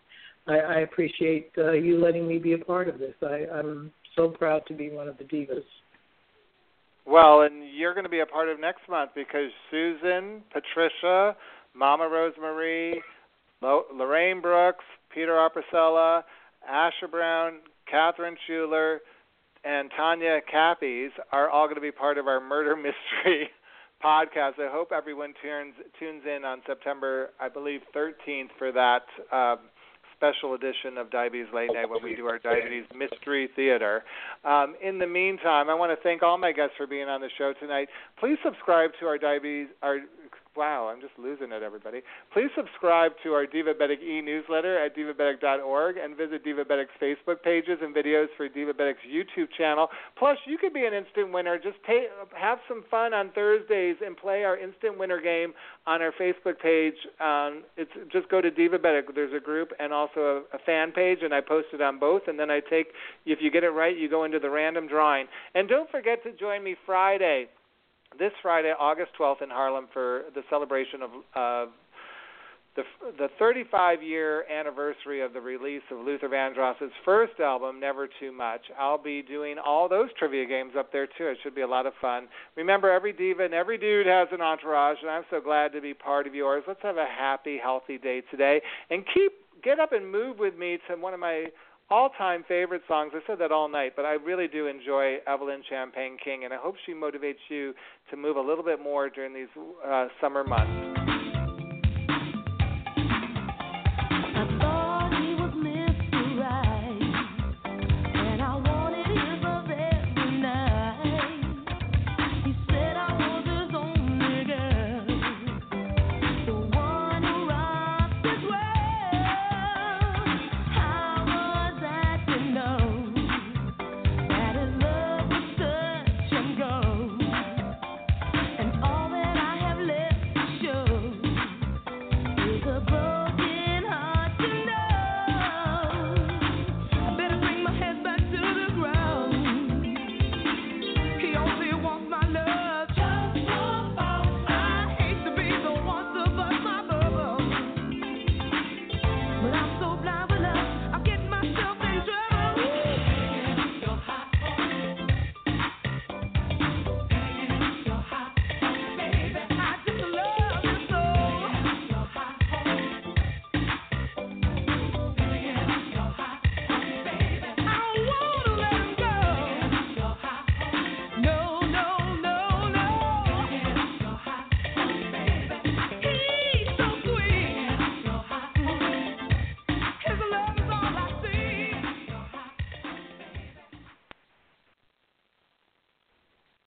I, I appreciate uh, you letting me be a part of this. I, I'm so proud to be one of the divas. Well, and you're going to be a part of next month because Susan, Patricia, Mama Rosemarie, Lo- Lorraine Brooks, Peter Arpacella, Asher Brown, Catherine Schuler, and Tanya Cappies are all going to be part of our murder mystery podcast. I hope everyone tunes tunes in on September, I believe, 13th for that um, special edition of Diabetes Late Night when we do our Diabetes Mystery Theater. Um, in the meantime, I want to thank all my guests for being on the show tonight. Please subscribe to our Diabetes our Wow, I'm just losing it, everybody. Please subscribe to our Divabetic e-newsletter at divabetic.org and visit Divabetic's Facebook pages and videos for Divabetic's YouTube channel. Plus, you could be an instant winner. Just take, have some fun on Thursdays and play our instant winner game on our Facebook page. Um, it's just go to Divabetic. There's a group and also a, a fan page, and I post it on both. And then I take, if you get it right, you go into the random drawing. And don't forget to join me Friday this Friday, August 12th, in Harlem for the celebration of uh, the the 35 year anniversary of the release of Luther Vandross's first album, Never Too Much. I'll be doing all those trivia games up there too. It should be a lot of fun. Remember, every diva and every dude has an entourage, and I'm so glad to be part of yours. Let's have a happy, healthy day today, and keep get up and move with me to one of my all-time favorite songs. I said that all night, but I really do enjoy Evelyn Champagne King, and I hope she motivates you to move a little bit more during these uh, summer months.